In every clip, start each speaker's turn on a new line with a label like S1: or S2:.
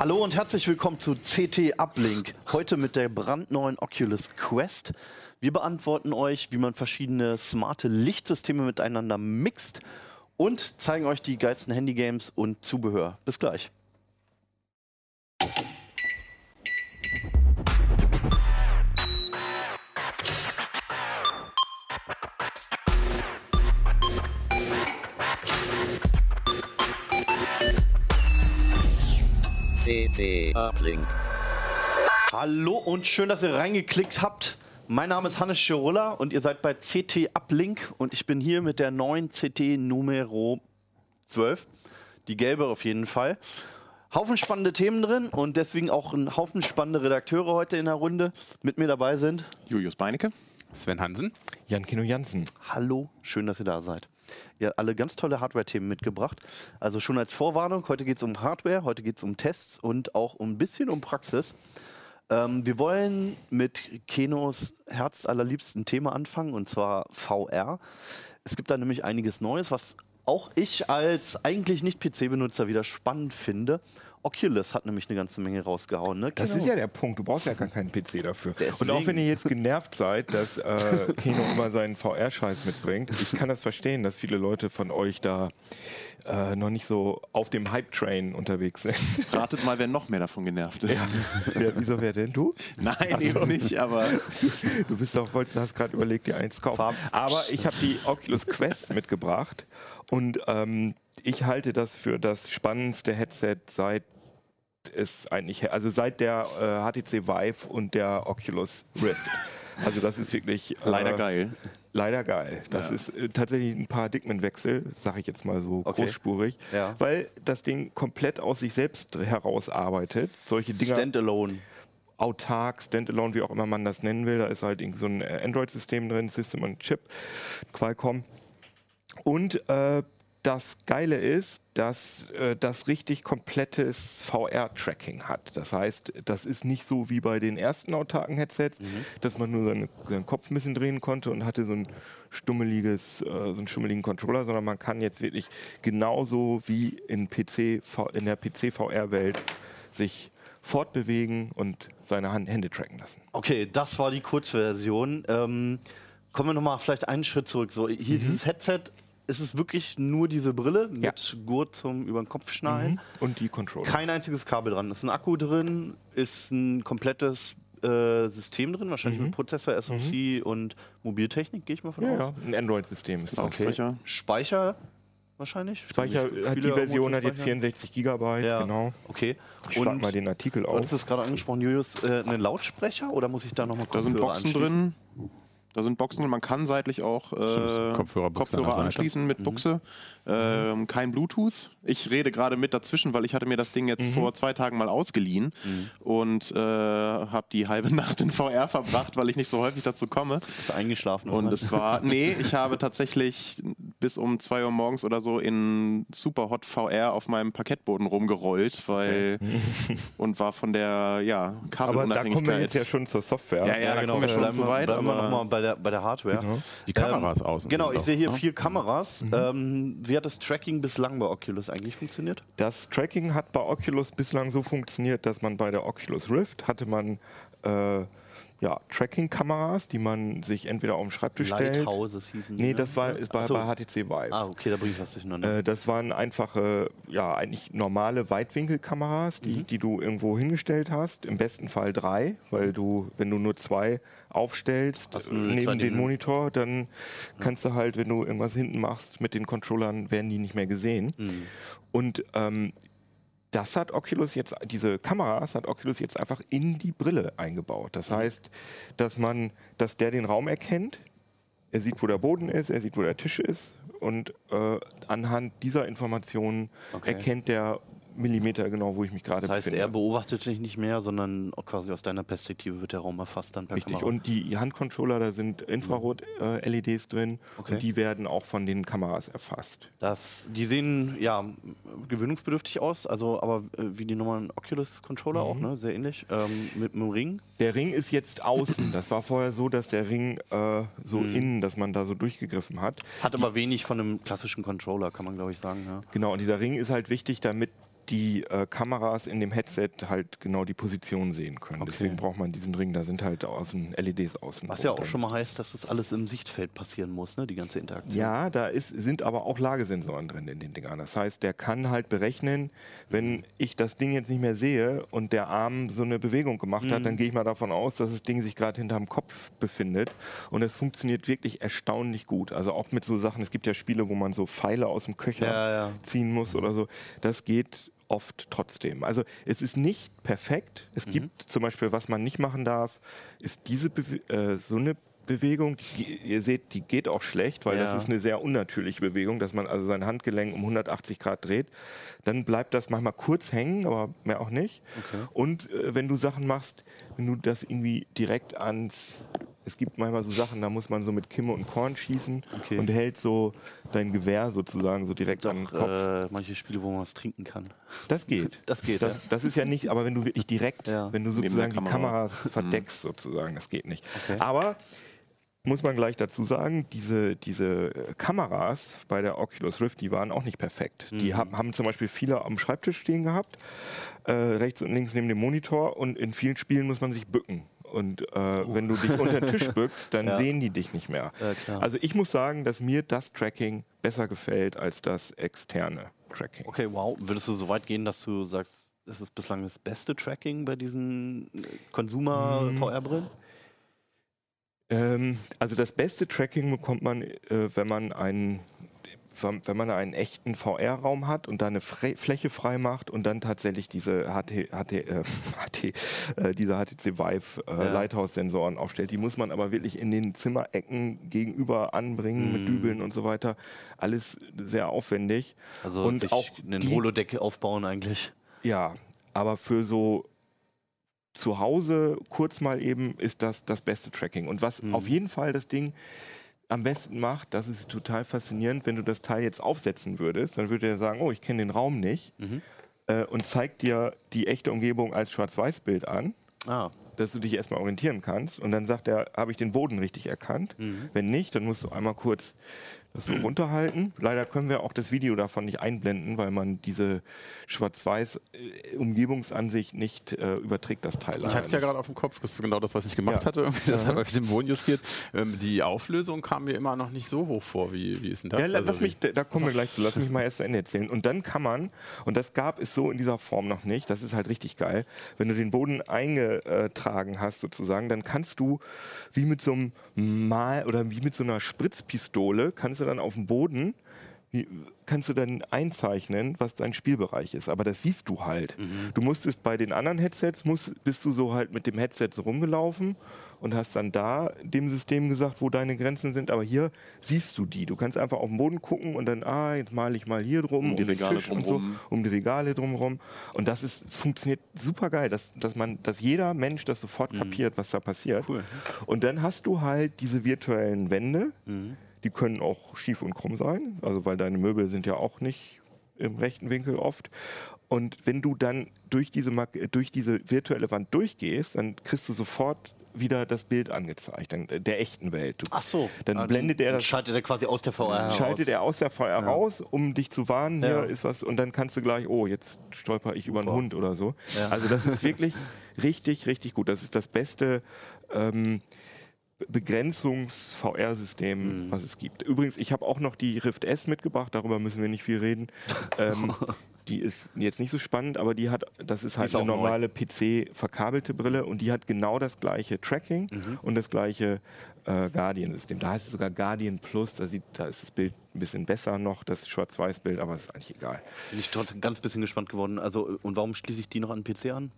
S1: Hallo und herzlich willkommen zu CT Uplink. Heute mit der brandneuen Oculus Quest. Wir beantworten euch, wie man verschiedene smarte Lichtsysteme miteinander mixt und zeigen euch die geilsten Handygames und Zubehör. Bis gleich.
S2: CT Uplink.
S1: Hallo und schön, dass ihr reingeklickt habt. Mein Name ist Hannes Schirulla und ihr seid bei CT Uplink und ich bin hier mit der neuen CT Numero 12. Die gelbe auf jeden Fall. Haufen spannende Themen drin und deswegen auch ein Haufen spannende Redakteure heute in der Runde. Mit mir dabei sind
S3: Julius Beinecke.
S4: Sven Hansen.
S5: Jan Kino Jansen.
S1: Hallo, schön, dass ihr da seid. Ihr habt alle ganz tolle Hardware-Themen mitgebracht. Also schon als Vorwarnung, heute geht es um Hardware, heute geht es um Tests und auch ein bisschen um Praxis. Ähm, wir wollen mit Kenos Herz allerliebsten Thema anfangen, und zwar VR. Es gibt da nämlich einiges Neues, was auch ich als eigentlich nicht PC-Benutzer wieder spannend finde. Oculus hat nämlich eine ganze Menge rausgehauen. Ne?
S5: Das
S1: Keno?
S5: ist ja der Punkt. Du brauchst ja gar keinen PC dafür.
S1: Deswegen.
S5: Und auch wenn ihr jetzt genervt seid, dass äh, Kino immer seinen VR-Scheiß mitbringt, ich kann das verstehen, dass viele Leute von euch da äh, noch nicht so auf dem Hype-Train unterwegs sind.
S3: Ratet mal, wer noch mehr davon genervt ist.
S5: wer, wieso wer denn? Du?
S3: Nein, eben nicht, aber
S5: Du bist doch, wolltest, hast gerade überlegt, dir eins zu kaufen.
S1: Farb-
S5: Aber ich habe die Oculus Quest mitgebracht und ähm, ich halte das für das spannendste Headset seit es eigentlich, also seit der äh, HTC Vive und der Oculus Rift. Also das ist wirklich äh,
S3: leider geil.
S5: Leider geil. Das
S3: Ja.
S5: ist äh, tatsächlich ein Paradigmenwechsel, sage ich jetzt mal so
S1: Okay.
S5: großspurig,
S1: Ja.
S5: weil das Ding komplett aus sich selbst heraus arbeitet. Solche Dinger
S1: Standalone.
S5: autark, Standalone, wie auch immer man das nennen will. Da ist halt irgendwie so ein Android-System drin, System on Chip, Qualcomm. Und äh, das Geile ist, dass äh, das richtig komplettes VR-Tracking hat. Das heißt, das ist nicht so wie bei den ersten autarken Headsets, dass man nur seine, seinen Kopf ein bisschen drehen konnte und hatte so ein stummeliges, äh, so einen stummeligen Controller, sondern man kann jetzt wirklich genauso wie in, PC, in der PC-VR-Welt sich fortbewegen und seine Hand, Hände tracken lassen.
S1: Okay, das war die Kurzversion. Ähm, kommen wir nochmal vielleicht einen Schritt zurück. So, hier dieses Headset, ist es wirklich nur diese Brille mit
S5: Ja.
S1: Gurt zum über den Kopf schnallen?
S5: Und die Controller.
S1: Kein einziges Kabel dran. Ist ein Akku drin, ist ein komplettes äh, System drin, wahrscheinlich mit Prozessor, SoC und Mobiltechnik, gehe ich mal von
S5: ja,
S1: aus.
S5: ja, ein Android-System ist das.
S3: Lautsprecher.
S1: Speicher wahrscheinlich?
S5: Speicher,
S1: Spiele
S5: hat die Version hat jetzt
S1: speichern?
S5: 64 Gigabyte,
S1: Ja.
S5: genau.
S1: Okay.
S5: Ich schlag mal den Artikel
S1: Du hattest
S5: auf.
S1: es gerade angesprochen, Julius, äh, einen Lautsprecher oder muss ich da nochmal
S3: Da sind Boxen drin. Da sind Boxen drin. Man kann seitlich auch äh,
S4: an
S3: Kopfhörer
S4: Seite.
S3: anschließen mit Buchse. Ähm, kein Bluetooth. Ich rede gerade mit dazwischen, weil ich hatte mir das Ding jetzt vor zwei Tagen mal ausgeliehen und äh, habe die halbe Nacht in VR verbracht, weil ich nicht so häufig dazu komme.
S1: Ist eingeschlafen
S3: Und
S1: oder?
S3: es war, nee, ich habe tatsächlich bis um 2 Uhr morgens oder so in super hot VR auf meinem Parkettboden rumgerollt, weil und war von der, ja,
S5: Aber da
S3: Kabelunabhängigkeit.
S5: kommen wir jetzt ja schon zur Software.
S3: Ja, ja, da kommen wir schon zu weit,
S1: bleiben wir
S3: aber-
S1: nochmal bei der, bei der Hardware.
S5: Genau.
S4: Die Kameras aus. und
S1: Genau, ich sehe hier
S4: ne?
S1: vier Kameras.
S5: Mhm.
S1: Ähm, wie hat das Tracking bislang bei Oculus eigentlich funktioniert?
S5: Das Tracking hat bei Oculus bislang so funktioniert, dass man bei der Oculus Rift hatte man äh, ja, Tracking-Kameras, die man sich entweder auf den Schreibtisch stellt.
S1: Lighthouses hießen die,
S5: Nee,
S1: ne?
S5: das war ist bei,
S1: so.
S5: bei HTC Vive.
S1: Ah, okay, da bringe ich was durcheinander.
S5: Äh, das waren einfache, ja, eigentlich normale Weitwinkelkameras, die, die du irgendwo hingestellt hast. Im besten Fall drei, weil du, wenn du nur zwei aufstellst äh, neben den
S1: Dinge.
S5: Monitor, dann kannst du halt, wenn du irgendwas hinten machst mit den Controllern, werden die nicht mehr gesehen.
S1: Mhm.
S5: Und ähm, das hat Oculus jetzt, diese Kameras hat Oculus jetzt einfach in die Brille eingebaut. Das heißt, dass man, dass der den Raum erkennt, er sieht, wo der Boden ist, er sieht, wo der Tisch ist und äh, anhand dieser Informationen
S1: Okay.
S5: erkennt der Millimeter genau, wo ich mich gerade
S1: das heißt,
S5: befinde.
S1: er beobachtet dich nicht mehr, sondern quasi aus deiner Perspektive wird der Raum erfasst dann per
S5: Richtig.
S1: Kamera.
S5: Und die Handcontroller, da sind Infrarot-LEDs drin
S1: Okay.
S5: und die werden auch von den Kameras erfasst.
S1: Das, die sehen ja gewöhnungsbedürftig aus, also aber äh, wie die normalen Oculus-Controller auch, ne? Sehr ähnlich. Ähm, mit einem Ring.
S5: Der Ring ist jetzt außen. Das war vorher so, dass der Ring äh, so
S1: Mhm.
S5: innen, dass man da so durchgegriffen hat.
S1: Hat aber wenig von einem klassischen Controller, kann man glaube ich sagen. Ja.
S5: Genau, und dieser Ring ist halt wichtig, damit die äh, Kameras in dem Headset halt genau die Position sehen können.
S1: Okay.
S5: Deswegen braucht man diesen Ring, da sind halt außen LEDs außen.
S1: Was ja auch
S5: dran.
S1: schon mal heißt, dass das alles im Sichtfeld passieren muss, ne? die ganze Interaktion.
S5: Ja, da ist, sind aber auch Lagesensoren drin in den Dingern. Das heißt, der kann halt berechnen, wenn ich das Ding jetzt nicht mehr sehe und der Arm so eine Bewegung gemacht
S1: Mhm.
S5: hat, dann gehe ich mal davon aus, dass das Ding sich gerade hinterm Kopf befindet. Und es funktioniert wirklich erstaunlich gut. Also auch mit so Sachen, es gibt ja Spiele, wo man so Pfeile aus dem Köcher
S1: Ja, ja.
S5: ziehen muss oder so. Das geht oft trotzdem. Also es ist nicht perfekt. Es
S1: Mhm.
S5: gibt zum Beispiel, was man nicht machen darf, ist diese Bewe äh, so eine Bewegung, die, ihr seht, die geht auch schlecht, weil
S1: Ja.
S5: das ist eine sehr unnatürliche Bewegung, dass man also sein Handgelenk um 180 Grad dreht. Dann bleibt das manchmal kurz hängen, aber mehr auch nicht.
S1: Okay.
S5: Und äh, wenn du Sachen machst, wenn du das irgendwie direkt ans es gibt manchmal so Sachen, da muss man so mit Kimme und Korn schießen
S1: Okay.
S5: und hält so dein Gewehr sozusagen so direkt an den
S1: Doch,
S5: Kopf.
S1: äh, manche Spiele, wo man was trinken kann.
S5: Das geht.
S1: Das geht,
S5: Das,
S1: ja.
S5: das ist ja nicht, aber wenn du wirklich direkt,
S1: Ja.
S5: wenn du sozusagen
S3: der
S5: die
S3: Kamera.
S5: Kameras verdeckst, sozusagen, das geht nicht.
S1: Okay.
S5: Aber muss man gleich dazu sagen, diese, diese äh, Kameras bei der Oculus Rift, die waren auch nicht perfekt. Die
S1: Mhm.
S5: haben, haben zum Beispiel viele am Schreibtisch stehen gehabt, äh, rechts und links neben dem Monitor und in vielen Spielen muss man sich bücken. Und äh, wenn du dich unter den Tisch bückst, dann.
S1: Ja.
S5: sehen die dich nicht mehr.
S1: Ja.
S5: Also ich muss sagen, dass mir das Tracking besser gefällt als das externe Tracking.
S1: Okay, wow. Würdest du so weit gehen, dass du sagst, es ist bislang das beste Tracking bei diesen äh. Consumer-VR-Brillen?
S5: Ähm, also das beste Tracking bekommt man, äh, wenn man einen wenn man einen echten VR-Raum hat und da eine Fre Fläche frei macht und dann tatsächlich diese HT, HT, äh, HT, äh, diese HTC Vive äh,
S1: Ja.
S5: Lighthouse-Sensoren aufstellt. Die muss man aber wirklich in den Zimmerecken gegenüber anbringen mit
S1: Mhm.
S5: Dübeln und so weiter. Alles sehr aufwendig.
S1: Also
S5: Und auch
S1: einen Holodeck aufbauen eigentlich.
S5: Ja, aber für so zu Hause kurz mal eben ist das das beste Tracking. Und was
S1: Mhm.
S5: auf jeden Fall das Ding am besten macht, das ist total faszinierend, wenn du das Teil jetzt aufsetzen würdest, dann würde er sagen, oh, ich kenne den Raum nicht
S1: Mhm.
S5: äh, und zeigt dir die echte Umgebung als Schwarz-Weiß-Bild an,
S1: Ah,
S5: dass du dich erstmal orientieren kannst. Und dann sagt er, habe ich den Boden richtig erkannt?
S1: Mhm.
S5: Wenn nicht, dann musst du einmal kurz das so runterhalten. Leider können wir auch das Video davon nicht einblenden, weil man diese Schwarz-Weiß-Umgebungsansicht nicht äh, überträgt, das Teil.
S4: Ich hatte es ja gerade auf dem Kopf, das ist genau das, was ich gemacht
S5: Ja.
S4: hatte. Das habe ich dem Wohn justiert. Ähm, die Auflösung kam mir immer noch nicht so hoch vor. Wie, wie ist denn das?
S5: Ja, la-
S4: Also
S5: lass
S4: wie-
S5: mich, da da kommen wir gleich zu. Lass mich mal erst zu Ende erzählen. Und dann kann man, und das gab es so in dieser Form noch nicht, das ist halt richtig geil, wenn du den Boden eingetragen hast sozusagen, dann kannst du wie mit so einem Mal oder wie mit so einer Spritzpistole, kannst du dann auf dem Boden wie, kannst du dann einzeichnen, was dein Spielbereich ist. Aber das siehst du halt. Du musstest bei den anderen Headsets, musst, bist du so halt mit dem Headset so rumgelaufen und hast dann da dem System gesagt, wo deine Grenzen sind. Aber hier siehst du die. Du kannst einfach auf den Boden gucken und dann, ah, jetzt male ich mal hier drum,
S3: Um die Regale
S5: und
S3: drumrum.
S5: So, um die Regale drumherum. Und das ist, funktioniert super geil, dass, dass, man, dass jeder Mensch das sofort kapiert, was da passiert.
S1: Cool.
S5: Und dann hast du halt diese virtuellen Wände,
S1: Mhm.
S5: Die können auch schief und krumm sein, also weil deine Möbel sind ja auch nicht im rechten Winkel oft. Und wenn du dann durch diese, durch diese virtuelle Wand durchgehst, dann kriegst du sofort wieder das Bild angezeigt, äh, der echten Welt. Du,
S1: Ach so.
S5: Dann
S1: Ah,
S5: blendet er das-
S1: Schaltet er quasi aus der VR heraus.
S5: schaltet er aus der VR raus, um dich zu warnen, hier
S1: Ja.
S5: ist was, und dann kannst du gleich, oh, jetzt stolper ich über einen
S1: Super.
S5: Hund oder so.
S1: Ja.
S5: Also das ist wirklich richtig, richtig gut. Das ist das beste ähm, Begrenzungs-VR-System,
S1: Mhm.
S5: was es gibt. Übrigens, ich habe auch noch die Rift S mitgebracht, darüber müssen wir nicht viel reden. Ähm, die ist jetzt nicht so spannend, aber die hat, das ist halt
S1: ist
S5: eine normale PC-verkabelte Brille und die hat genau das gleiche Tracking
S1: Mhm.
S5: und das gleiche äh, Guardian-System. Da heißt es sogar Guardian Plus, da, sieht, da ist das Bild ein bisschen besser noch, das Schwarz-Weiß-Bild, aber ist eigentlich egal.
S1: Bin ich trotzdem ganz bisschen gespannt geworden. Also, und warum schließe ich die noch an den PC an?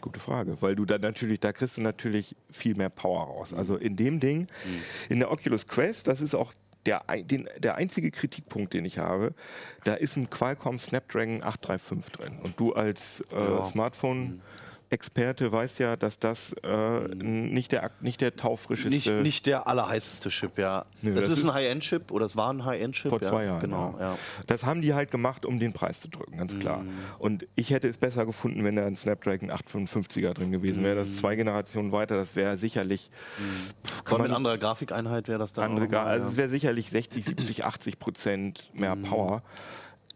S5: Gute Frage, weil du da natürlich, da kriegst du natürlich viel mehr Power raus. Also in dem Ding, in der Oculus Quest, das ist auch der, den, der einzige Kritikpunkt, den ich habe, da ist ein Qualcomm Snapdragon 835 drin. Und du als äh,
S1: Ja.
S5: Smartphone Experte weißt ja, dass das äh, nicht, der, nicht der taufrischeste
S1: Nicht, nicht der allerheißeste Chip, ja.
S5: Nö,
S1: das,
S5: das
S1: ist ein High-End-Chip oder es war ein High-End-Chip.
S5: Vor
S1: ja.
S5: zwei Jahren,
S1: Genau,
S5: ja.
S1: ja.
S5: Das haben die halt gemacht, um den Preis zu drücken, ganz klar. Und ich hätte es besser gefunden, wenn da ein Snapdragon 855er drin gewesen wäre. Das ist zwei Generationen weiter, das wäre sicherlich.
S1: Vor
S5: Kann
S1: mit anderer Grafikeinheit wäre das dann
S5: andere,
S1: nochmal,
S5: also es wäre sicherlich 60, 70, 80 Prozent mehr Power.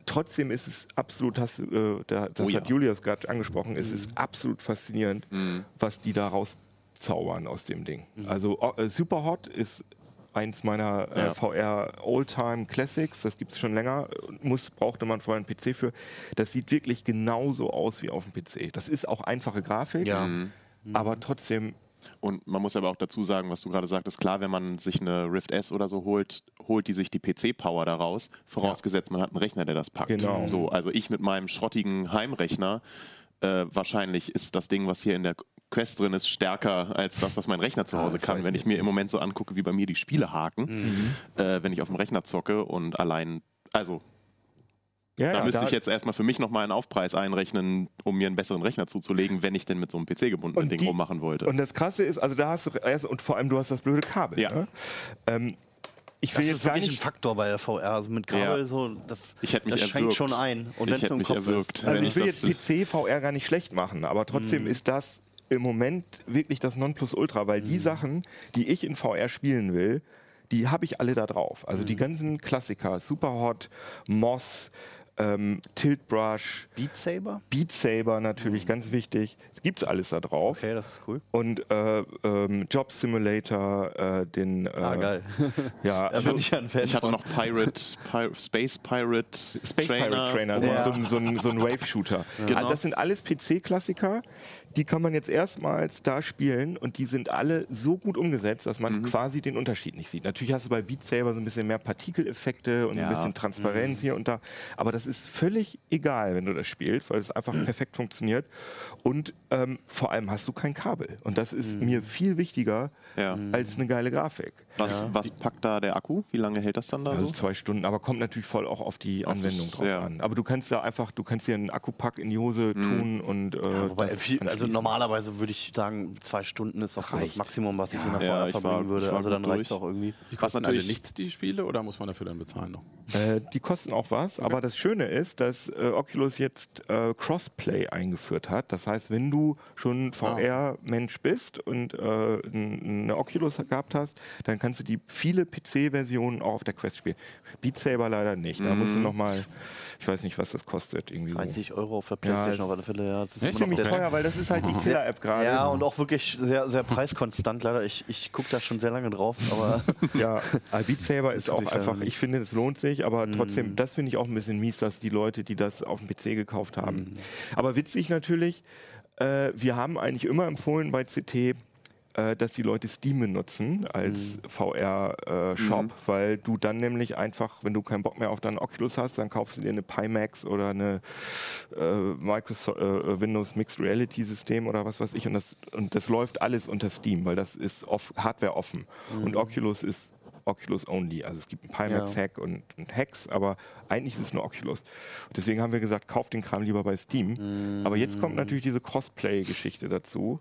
S5: Trotzdem ist es absolut, hast, äh, da, das
S3: Oh ja.
S5: hat Julius gerade angesprochen, es ist absolut faszinierend, was die da rauszaubern aus dem Ding. Also o- äh, Superhot ist eins meiner äh,
S3: Ja.
S5: VR Oldtime Classics, das gibt es schon länger, muss, brauchte man vorher einen PC für. Das sieht wirklich genauso aus wie auf dem PC. Das ist auch einfache Grafik,
S1: Ja.
S5: aber trotzdem
S3: Und man muss aber auch dazu sagen, was du gerade sagtest, klar, wenn man sich eine Rift S oder so holt, holt die sich die PC-Power daraus, vorausgesetzt man hat einen Rechner, der das packt.
S5: Genau.
S3: So, also ich mit meinem schrottigen Heimrechner, äh, wahrscheinlich ist das Ding, was hier in der Quest drin ist, stärker als das, was mein Rechner zu Hause
S5: das
S3: kann. Wenn
S5: ich
S3: mir im Moment so angucke, wie bei mir die Spiele haken, äh, wenn ich auf dem Rechner zocke und allein, also
S5: ja,
S3: da
S5: ja,
S3: müsste ich jetzt erstmal für mich nochmal einen Aufpreis einrechnen, um mir einen besseren Rechner zuzulegen, wenn ich denn mit so einem PC-gebundenen
S5: Und
S3: Ding
S5: die-
S3: rummachen wollte.
S5: Und das Krasse ist, also da hast du erst, und vor allem du hast das blöde Kabel.
S3: Ja.
S5: Ne? Ähm, ich
S1: Das
S5: will
S1: ist
S5: jetzt gar
S1: wirklich ein. Faktor bei der VR. Also mit Kabel
S3: Ja.
S1: so, das,
S3: Ich hätte mich
S1: das schränkt schon ein. Und
S3: Ich hätte mich
S1: Kopf
S3: erwürgt.
S1: Ist.
S5: Also ich will jetzt PC, VR gar nicht schlecht machen, aber trotzdem ist das im Moment wirklich das Nonplusultra, weil die Sachen, die ich in VR spielen will, die habe ich alle da drauf. Also die ganzen Klassiker, Superhot, Moss, ähm, Tilt Brush,
S1: Beat Saber?
S5: Beat Saber natürlich, ganz wichtig. Gibt's alles da drauf.
S1: Okay, das ist cool.
S5: Und äh, ähm, Job Simulator, äh, den. Äh,
S1: Ah, geil.
S5: Ja,
S1: Da
S5: also
S1: bin ich ja ein Fan
S3: Ich hatte noch Pirate, Pir Space Pirate,
S5: Space Pirate Trainer, so,
S1: Ja.
S5: so, ein- so, ein- so ein Wave-Shooter.
S3: Genau.
S5: Ah, Das sind alles PC-Klassiker, die kann man jetzt erstmals da spielen und die sind alle so gut umgesetzt, dass
S3: Mhm.
S5: man quasi den Unterschied nicht sieht. Natürlich hast du bei Beat Saber so ein bisschen mehr Partikeleffekte und
S3: Ja. Mhm.
S5: ein bisschen Transparenz hier und da, aber das ist völlig egal, wenn du das spielst, weil es einfach perfekt funktioniert und ähm, vor allem hast du kein Kabel und das ist
S3: Mhm.
S5: mir viel wichtiger
S3: Ja.
S5: als eine geile Grafik.
S3: Was, was packt da der Akku? Wie lange hält das dann da
S5: Also
S3: so?
S5: zwei Stunden, aber kommt natürlich voll auch auf die
S3: Auf
S5: Anwendung
S3: das-
S5: drauf
S3: ja.
S5: an. Aber du kannst da einfach, du kannst dir einen Akkupack in die Hose
S3: Mhm.
S5: tun und äh,
S1: Wobei,
S5: das
S1: viel, also normalerweise würde ich sagen, zwei Stunden ist auch so das. Maximum, was ich in der
S3: Ja, war-
S1: verbringen würde. Also dann reicht
S3: durch.
S1: auch irgendwie.
S4: Die kosten alle
S3: natürlich-
S4: nichts, die Spiele, oder muss man dafür dann bezahlen noch?
S5: Äh, die kosten auch was, aber das Schöne ist, dass äh, Oculus jetzt äh, Crossplay eingeführt hat. Das heißt, wenn du schon VR-Mensch bist und äh, eine Oculus gehabt hast, dann kannst du die viele PC-Versionen auch auf der Quest spielen. Beat Saber leider nicht. Da musst du nochmal, ich weiß nicht, was das kostet. Irgendwie so.
S1: 30 Euro auf der Playstation
S5: Ja,
S1: auf alle Fälle. Ja, das ist
S5: Ziemlich teuer, weil das ist halt die Killer-App gerade.
S1: Ja, und auch wirklich sehr, sehr preiskonstant leider. Ich, ich gucke da schon sehr lange drauf, aber
S5: Ja, Beat Saber ist auch einfach, ich finde, es lohnt sich, aber
S1: Mhm.
S5: trotzdem, das finde ich auch ein bisschen mies, dass die Leute, die das auf dem PC gekauft haben.
S1: Mhm.
S5: Aber witzig natürlich, äh, wir haben eigentlich immer empfohlen bei CT, äh, dass die Leute Steam benutzen als
S1: Mhm.
S5: VR-Shop, weil du dann nämlich einfach, wenn du keinen Bock mehr auf deinen Oculus hast, dann kaufst du dir eine Pimax oder eine äh, Microsoft äh, Windows Mixed Reality System oder was weiß ich und das, und das läuft alles unter Steam, weil das ist off Hardware offen und Oculus ist Oculus only. Also es gibt einen Pimax
S1: Ja.
S5: Hack und einen Hex, aber eigentlich ist es nur Oculus. Deswegen haben wir gesagt, kauft den Kram lieber bei Steam. Aber jetzt kommt natürlich diese Crossplay-Geschichte dazu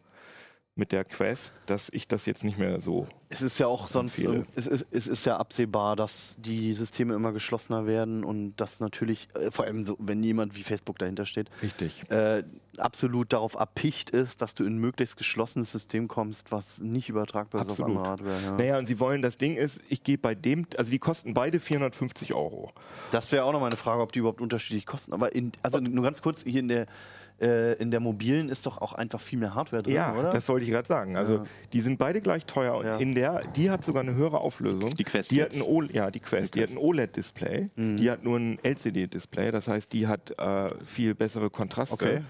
S5: mit der Quest, dass ich das jetzt nicht mehr so.
S1: es ist ja auch sonst,
S5: Empfehle.
S1: es ist, es ist ja absehbar, dass die Systeme immer geschlossener werden und dass natürlich, äh, vor allem so, wenn jemand wie Facebook dahinter steht,
S5: Richtig.
S1: äh, absolut darauf erpicht ist, dass du in ein möglichst geschlossenes System kommst, was nicht übertragbar ist auf
S5: Absolut.
S1: andere Hardware. Ja.
S5: Naja, und sie wollen, das Ding ist, ich gehe bei dem, also die kosten beide 450 Euro.
S1: Das wäre auch noch mal eine Frage, ob die überhaupt unterschiedlich kosten. Aber in, also nur ganz kurz, hier in der, äh, in der mobilen ist doch auch einfach viel mehr Hardware drin,
S5: Ja,
S1: oder?
S5: das wollte ich gerade sagen. Also
S1: Ja.
S5: die sind beide gleich teuer
S1: Ja.
S5: in der, die hat sogar eine höhere Auflösung.
S3: Die Quest
S5: Die hat
S3: jetzt?
S5: ein o ja, die Quest. Die, hat ein OLED-Display.
S1: Mhm.
S5: Die hat nur ein LCD-Display. Das heißt, die hat äh, viel bessere Kontraste.
S1: Okay.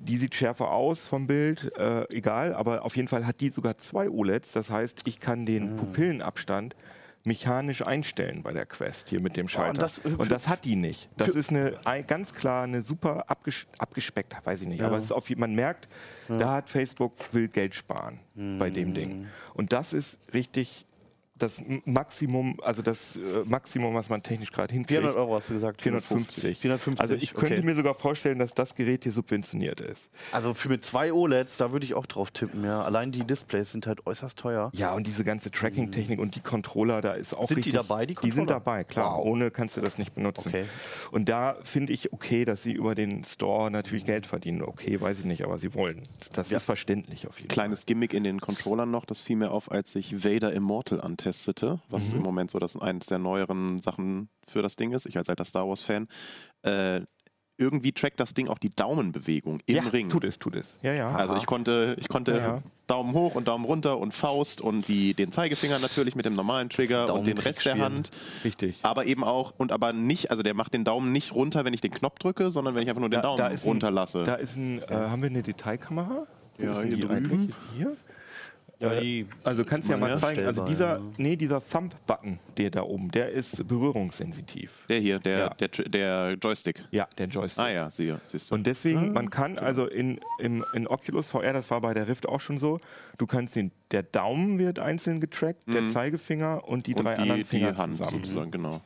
S5: Die sieht schärfer aus vom Bild, äh, egal, aber auf jeden Fall hat die sogar zwei OLEDs. Das heißt, ich kann den
S1: Ah.
S5: Pupillenabstand mechanisch einstellen bei der Quest hier mit dem Schalter.
S1: das-
S5: und das hat die nicht. Das ist eine ein, ganz klar eine super abges abgespeckt, weiß ich nicht, aber es ist auf, man merkt, da hat Facebook will Geld sparen bei dem Ding. Und das ist richtig das Maximum, also das äh, Maximum, was man technisch gerade hinkriegt.
S1: 400 Euro hast du gesagt.
S5: 450.
S1: 450.
S5: Also ich könnte
S1: okay.
S5: mir sogar vorstellen, dass das Gerät hier subventioniert ist.
S1: Also für mit zwei OLEDs, da würde ich auch drauf tippen, ja. Allein die Displays sind halt äußerst teuer.
S5: Ja, und diese ganze Tracking-Technik und die Controller, da ist auch
S1: Sind die
S5: richtig,
S1: dabei, die
S5: Die sind
S1: Controller?
S5: dabei, klar.
S1: Wow.
S5: Ohne kannst du das nicht benutzen.
S1: Okay.
S5: Und da finde ich okay, dass sie über den Store natürlich Geld verdienen. Okay, weiß ich nicht, aber sie wollen. Das
S1: Ja.
S5: ist verständlich auf jeden
S3: Kleines Gimmick in den Controllern noch, das fiel mir auf, als ich Vader Immortal anteste. Testete, was im Moment so das eines der neueren Sachen für das Ding ist. Ich als alter Star Wars-Fan. Äh, irgendwie trackt das Ding auch die Daumenbewegung im
S5: ja,
S3: Ring.
S5: tut es, tut es. Ja, ja.
S3: Also ich konnte, ich konnte
S5: Ja, ja.
S3: Daumen hoch und Daumen runter und Faust und die, den Zeigefinger natürlich mit dem normalen Trigger und den Rest der Hand.
S5: Richtig.
S3: Aber eben auch, und aber nicht, also der macht den Daumen nicht runter, wenn ich den Knopf drücke, sondern wenn ich einfach nur den Daumen
S5: ist ein-
S3: runterlasse.
S5: Da ist ein, äh, haben wir eine Detailkamera? Wo
S3: Ja, hier
S5: die
S3: drüben.
S5: hier?
S1: Ja, die
S5: Also kannst du ja mal zeigen. Also dieser, nee, dieser Thumb-Button, der da oben, der ist berührungssensitiv.
S3: der hier, der,
S5: Ja.
S3: der, der Joystick.
S5: Ja, der Joystick.
S3: Ah ja, siehe, siehst du.
S5: Und deswegen, man kann also in, im, in Oculus VR, das war bei der Rift auch schon so, du kannst den, der Daumen wird einzeln getrackt, der Zeigefinger und die
S3: und
S5: drei
S3: die,
S5: anderen
S3: die
S5: Finger
S3: Hand
S5: zusammen.
S3: sozusagen, genau.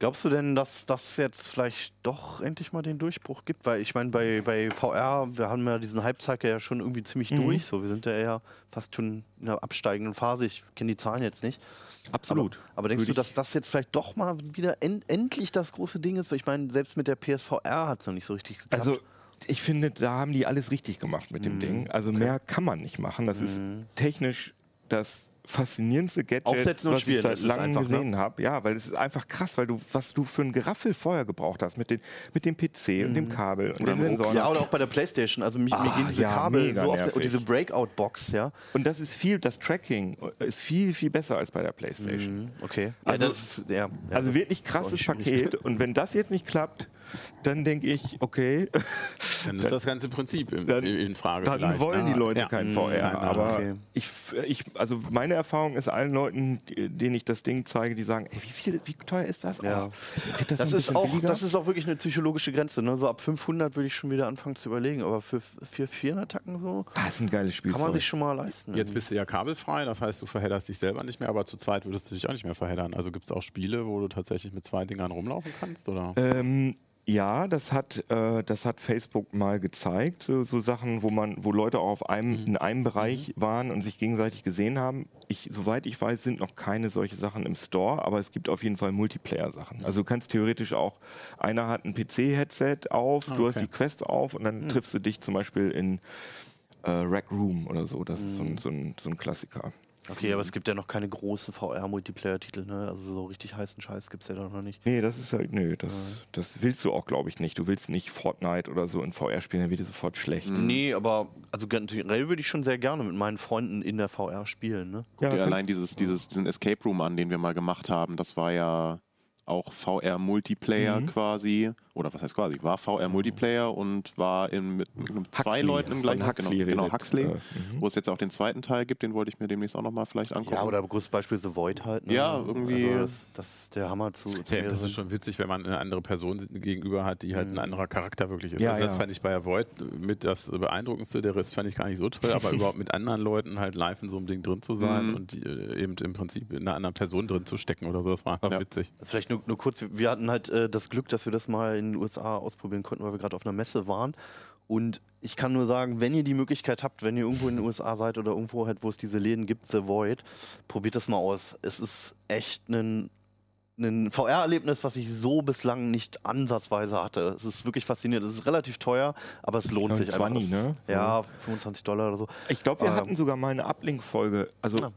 S1: Glaubst du denn, dass das jetzt vielleicht doch endlich mal den Durchbruch gibt? Weil ich meine, bei, bei VR, wir haben ja diesen Hype-Cycle ja schon irgendwie ziemlich
S5: Mhm.
S1: durch. So, wir sind ja eher fast schon in einer absteigenden Phase. Ich kenne die Zahlen jetzt nicht.
S5: Absolut.
S1: Aber, aber denkst
S5: Würde
S1: du, dass das jetzt vielleicht doch mal wieder en endlich das große Ding ist? Weil ich meine, selbst mit der PSVR hat es noch nicht so richtig geklappt.
S5: Also ich finde, da haben die alles richtig gemacht mit dem
S1: Mhm.
S5: Ding. Also mehr kann man nicht machen. Das ist technisch das faszinierendste Gadget,
S1: Aufsetzen und
S5: was ich
S1: spielen,
S5: seit
S1: das ist
S5: langem
S1: ne?
S5: gesehen habe. Ja, weil es ist einfach krass, weil du, was du für ein Geraffel vorher gebraucht hast mit, den, mit dem PC und dem Kabel und
S3: Oder
S5: den
S3: einem
S5: Sensoren.
S1: ja, oder auch bei der Playstation. Also mich, mir
S5: Ah,
S1: gehen diese
S5: ja,
S1: Kabel so oft
S5: nervig.
S1: und diese Breakout-Box, ja.
S5: Und das ist viel, das Tracking ist viel, viel besser als bei der Playstation.
S1: Mhm, Okay. Ja,
S5: Also-
S1: das, ja, ja,
S5: Also wirklich krasses. Paket. Und wenn das jetzt nicht klappt, dann denke ich, okay,
S4: Dann ist das ganze Prinzip in,
S5: Dann-
S4: in Frage.
S5: dann
S4: vielleicht,
S5: wollen
S4: ne?
S5: die Leute
S4: Ja.
S5: kein
S1: Mhm,
S5: VR.
S1: ja,
S5: aber
S1: okay.
S5: ich, ich, also meine Erfahrung ist allen Leuten, denen ich das Ding zeige, die sagen, ey, wie, viel, wie teuer ist das?
S1: Ja.
S5: Oh, das,
S1: Das ist, auch,
S5: billiger?
S1: das ist auch wirklich eine psychologische Grenze. Ne? So ab 500 würde ich schon wieder anfangen zu überlegen. Aber für, für 400 Tacken so
S5: das ist ein geiles Spiel.
S1: kann man sich schon mal leisten.
S4: Jetzt bist du ja kabelfrei, das heißt, du verhedderst dich selber nicht mehr, aber zu zweit würdest du dich auch nicht mehr verheddern. Also gibt es auch Spiele, wo du tatsächlich mit zwei Dingern rumlaufen kannst? Oder?
S5: Ähm, ja, das hat, äh, das hat Facebook mal gezeigt, so, so Sachen, wo man, wo Leute auch auf einem, in einem Bereich waren und sich gegenseitig gesehen haben. Ich, soweit ich weiß, sind noch keine solche Sachen im Store, aber es gibt auf jeden Fall Multiplayer-Sachen. Also du kannst theoretisch auch, einer hat ein PC-Headset auf, du hast die Quest auf und dann triffst du dich zum Beispiel in äh, Rec Room oder so. Das ist so ein, so ein, so ein Klassiker.
S1: Okay, aber es gibt ja noch keine großen VR-Multiplayer-Titel. Ne? Also so richtig heißen Scheiß gibt es ja da noch nicht.
S5: Nee, das ist halt, nö, das, das willst du auch, glaube ich, nicht. Du willst nicht Fortnite oder so in VR spielen, dann wird dir sofort schlecht.
S1: Nee, aber also generell würde ich schon sehr gerne mit meinen Freunden in der VR spielen. Ne?
S3: Guck dir
S5: kannst-
S3: allein dieses, dieses, diesen Escape Room an, den wir mal gemacht haben. Das war ja auch VR-Multiplayer
S5: Mhm.
S3: quasi. Oder was heißt quasi? War VR-Multiplayer und war in, mit, mit zwei
S5: Huxley,
S3: Leuten im gleichen
S5: Huxley
S3: genau, genau, Huxley.
S5: äh, mhm.
S3: Wo es jetzt auch den zweiten Teil gibt, den wollte ich mir demnächst auch nochmal vielleicht angucken.
S1: Ja, oder großes Beispiel The Void halt. Ne?
S3: Ja, irgendwie-
S1: Also das, das ist der Hammer zu. zu
S4: Ja, das ist schon witzig, wenn man eine andere Person gegenüber hat, die halt ein anderer Charakter wirklich ist.
S5: Ja,
S4: also das
S5: ja.
S4: fand ich bei Avoid mit das Beeindruckendste. Der Rest fand ich gar nicht so toll, aber überhaupt mit anderen Leuten halt live in so einem Ding drin zu sein
S3: Mhm.
S4: und die, äh, eben im Prinzip in einer anderen Person drin zu stecken oder so, das war einfach
S3: Ja.
S4: witzig.
S1: Vielleicht nur, nur kurz, wir hatten halt äh, das Glück, dass wir das mal in den USA ausprobieren konnten, weil wir gerade auf einer Messe waren. Und ich kann nur sagen, wenn ihr die Möglichkeit habt, wenn ihr irgendwo in den USA seid oder irgendwo halt, wo es diese Läden gibt, The Void, probiert das mal aus. Es ist echt ein, ein VR-Erlebnis, was ich so bislang nicht ansatzweise hatte. Es ist wirklich faszinierend. Es ist relativ teuer, aber es lohnt
S5: Ja,
S1: sich
S5: 20,
S1: einfach.
S5: ne?
S1: Ja, 25 Dollar oder so.
S5: Ich glaube, wir
S1: Ähm,
S5: hatten sogar mal eine Uplink-Folge. Also
S1: Ja.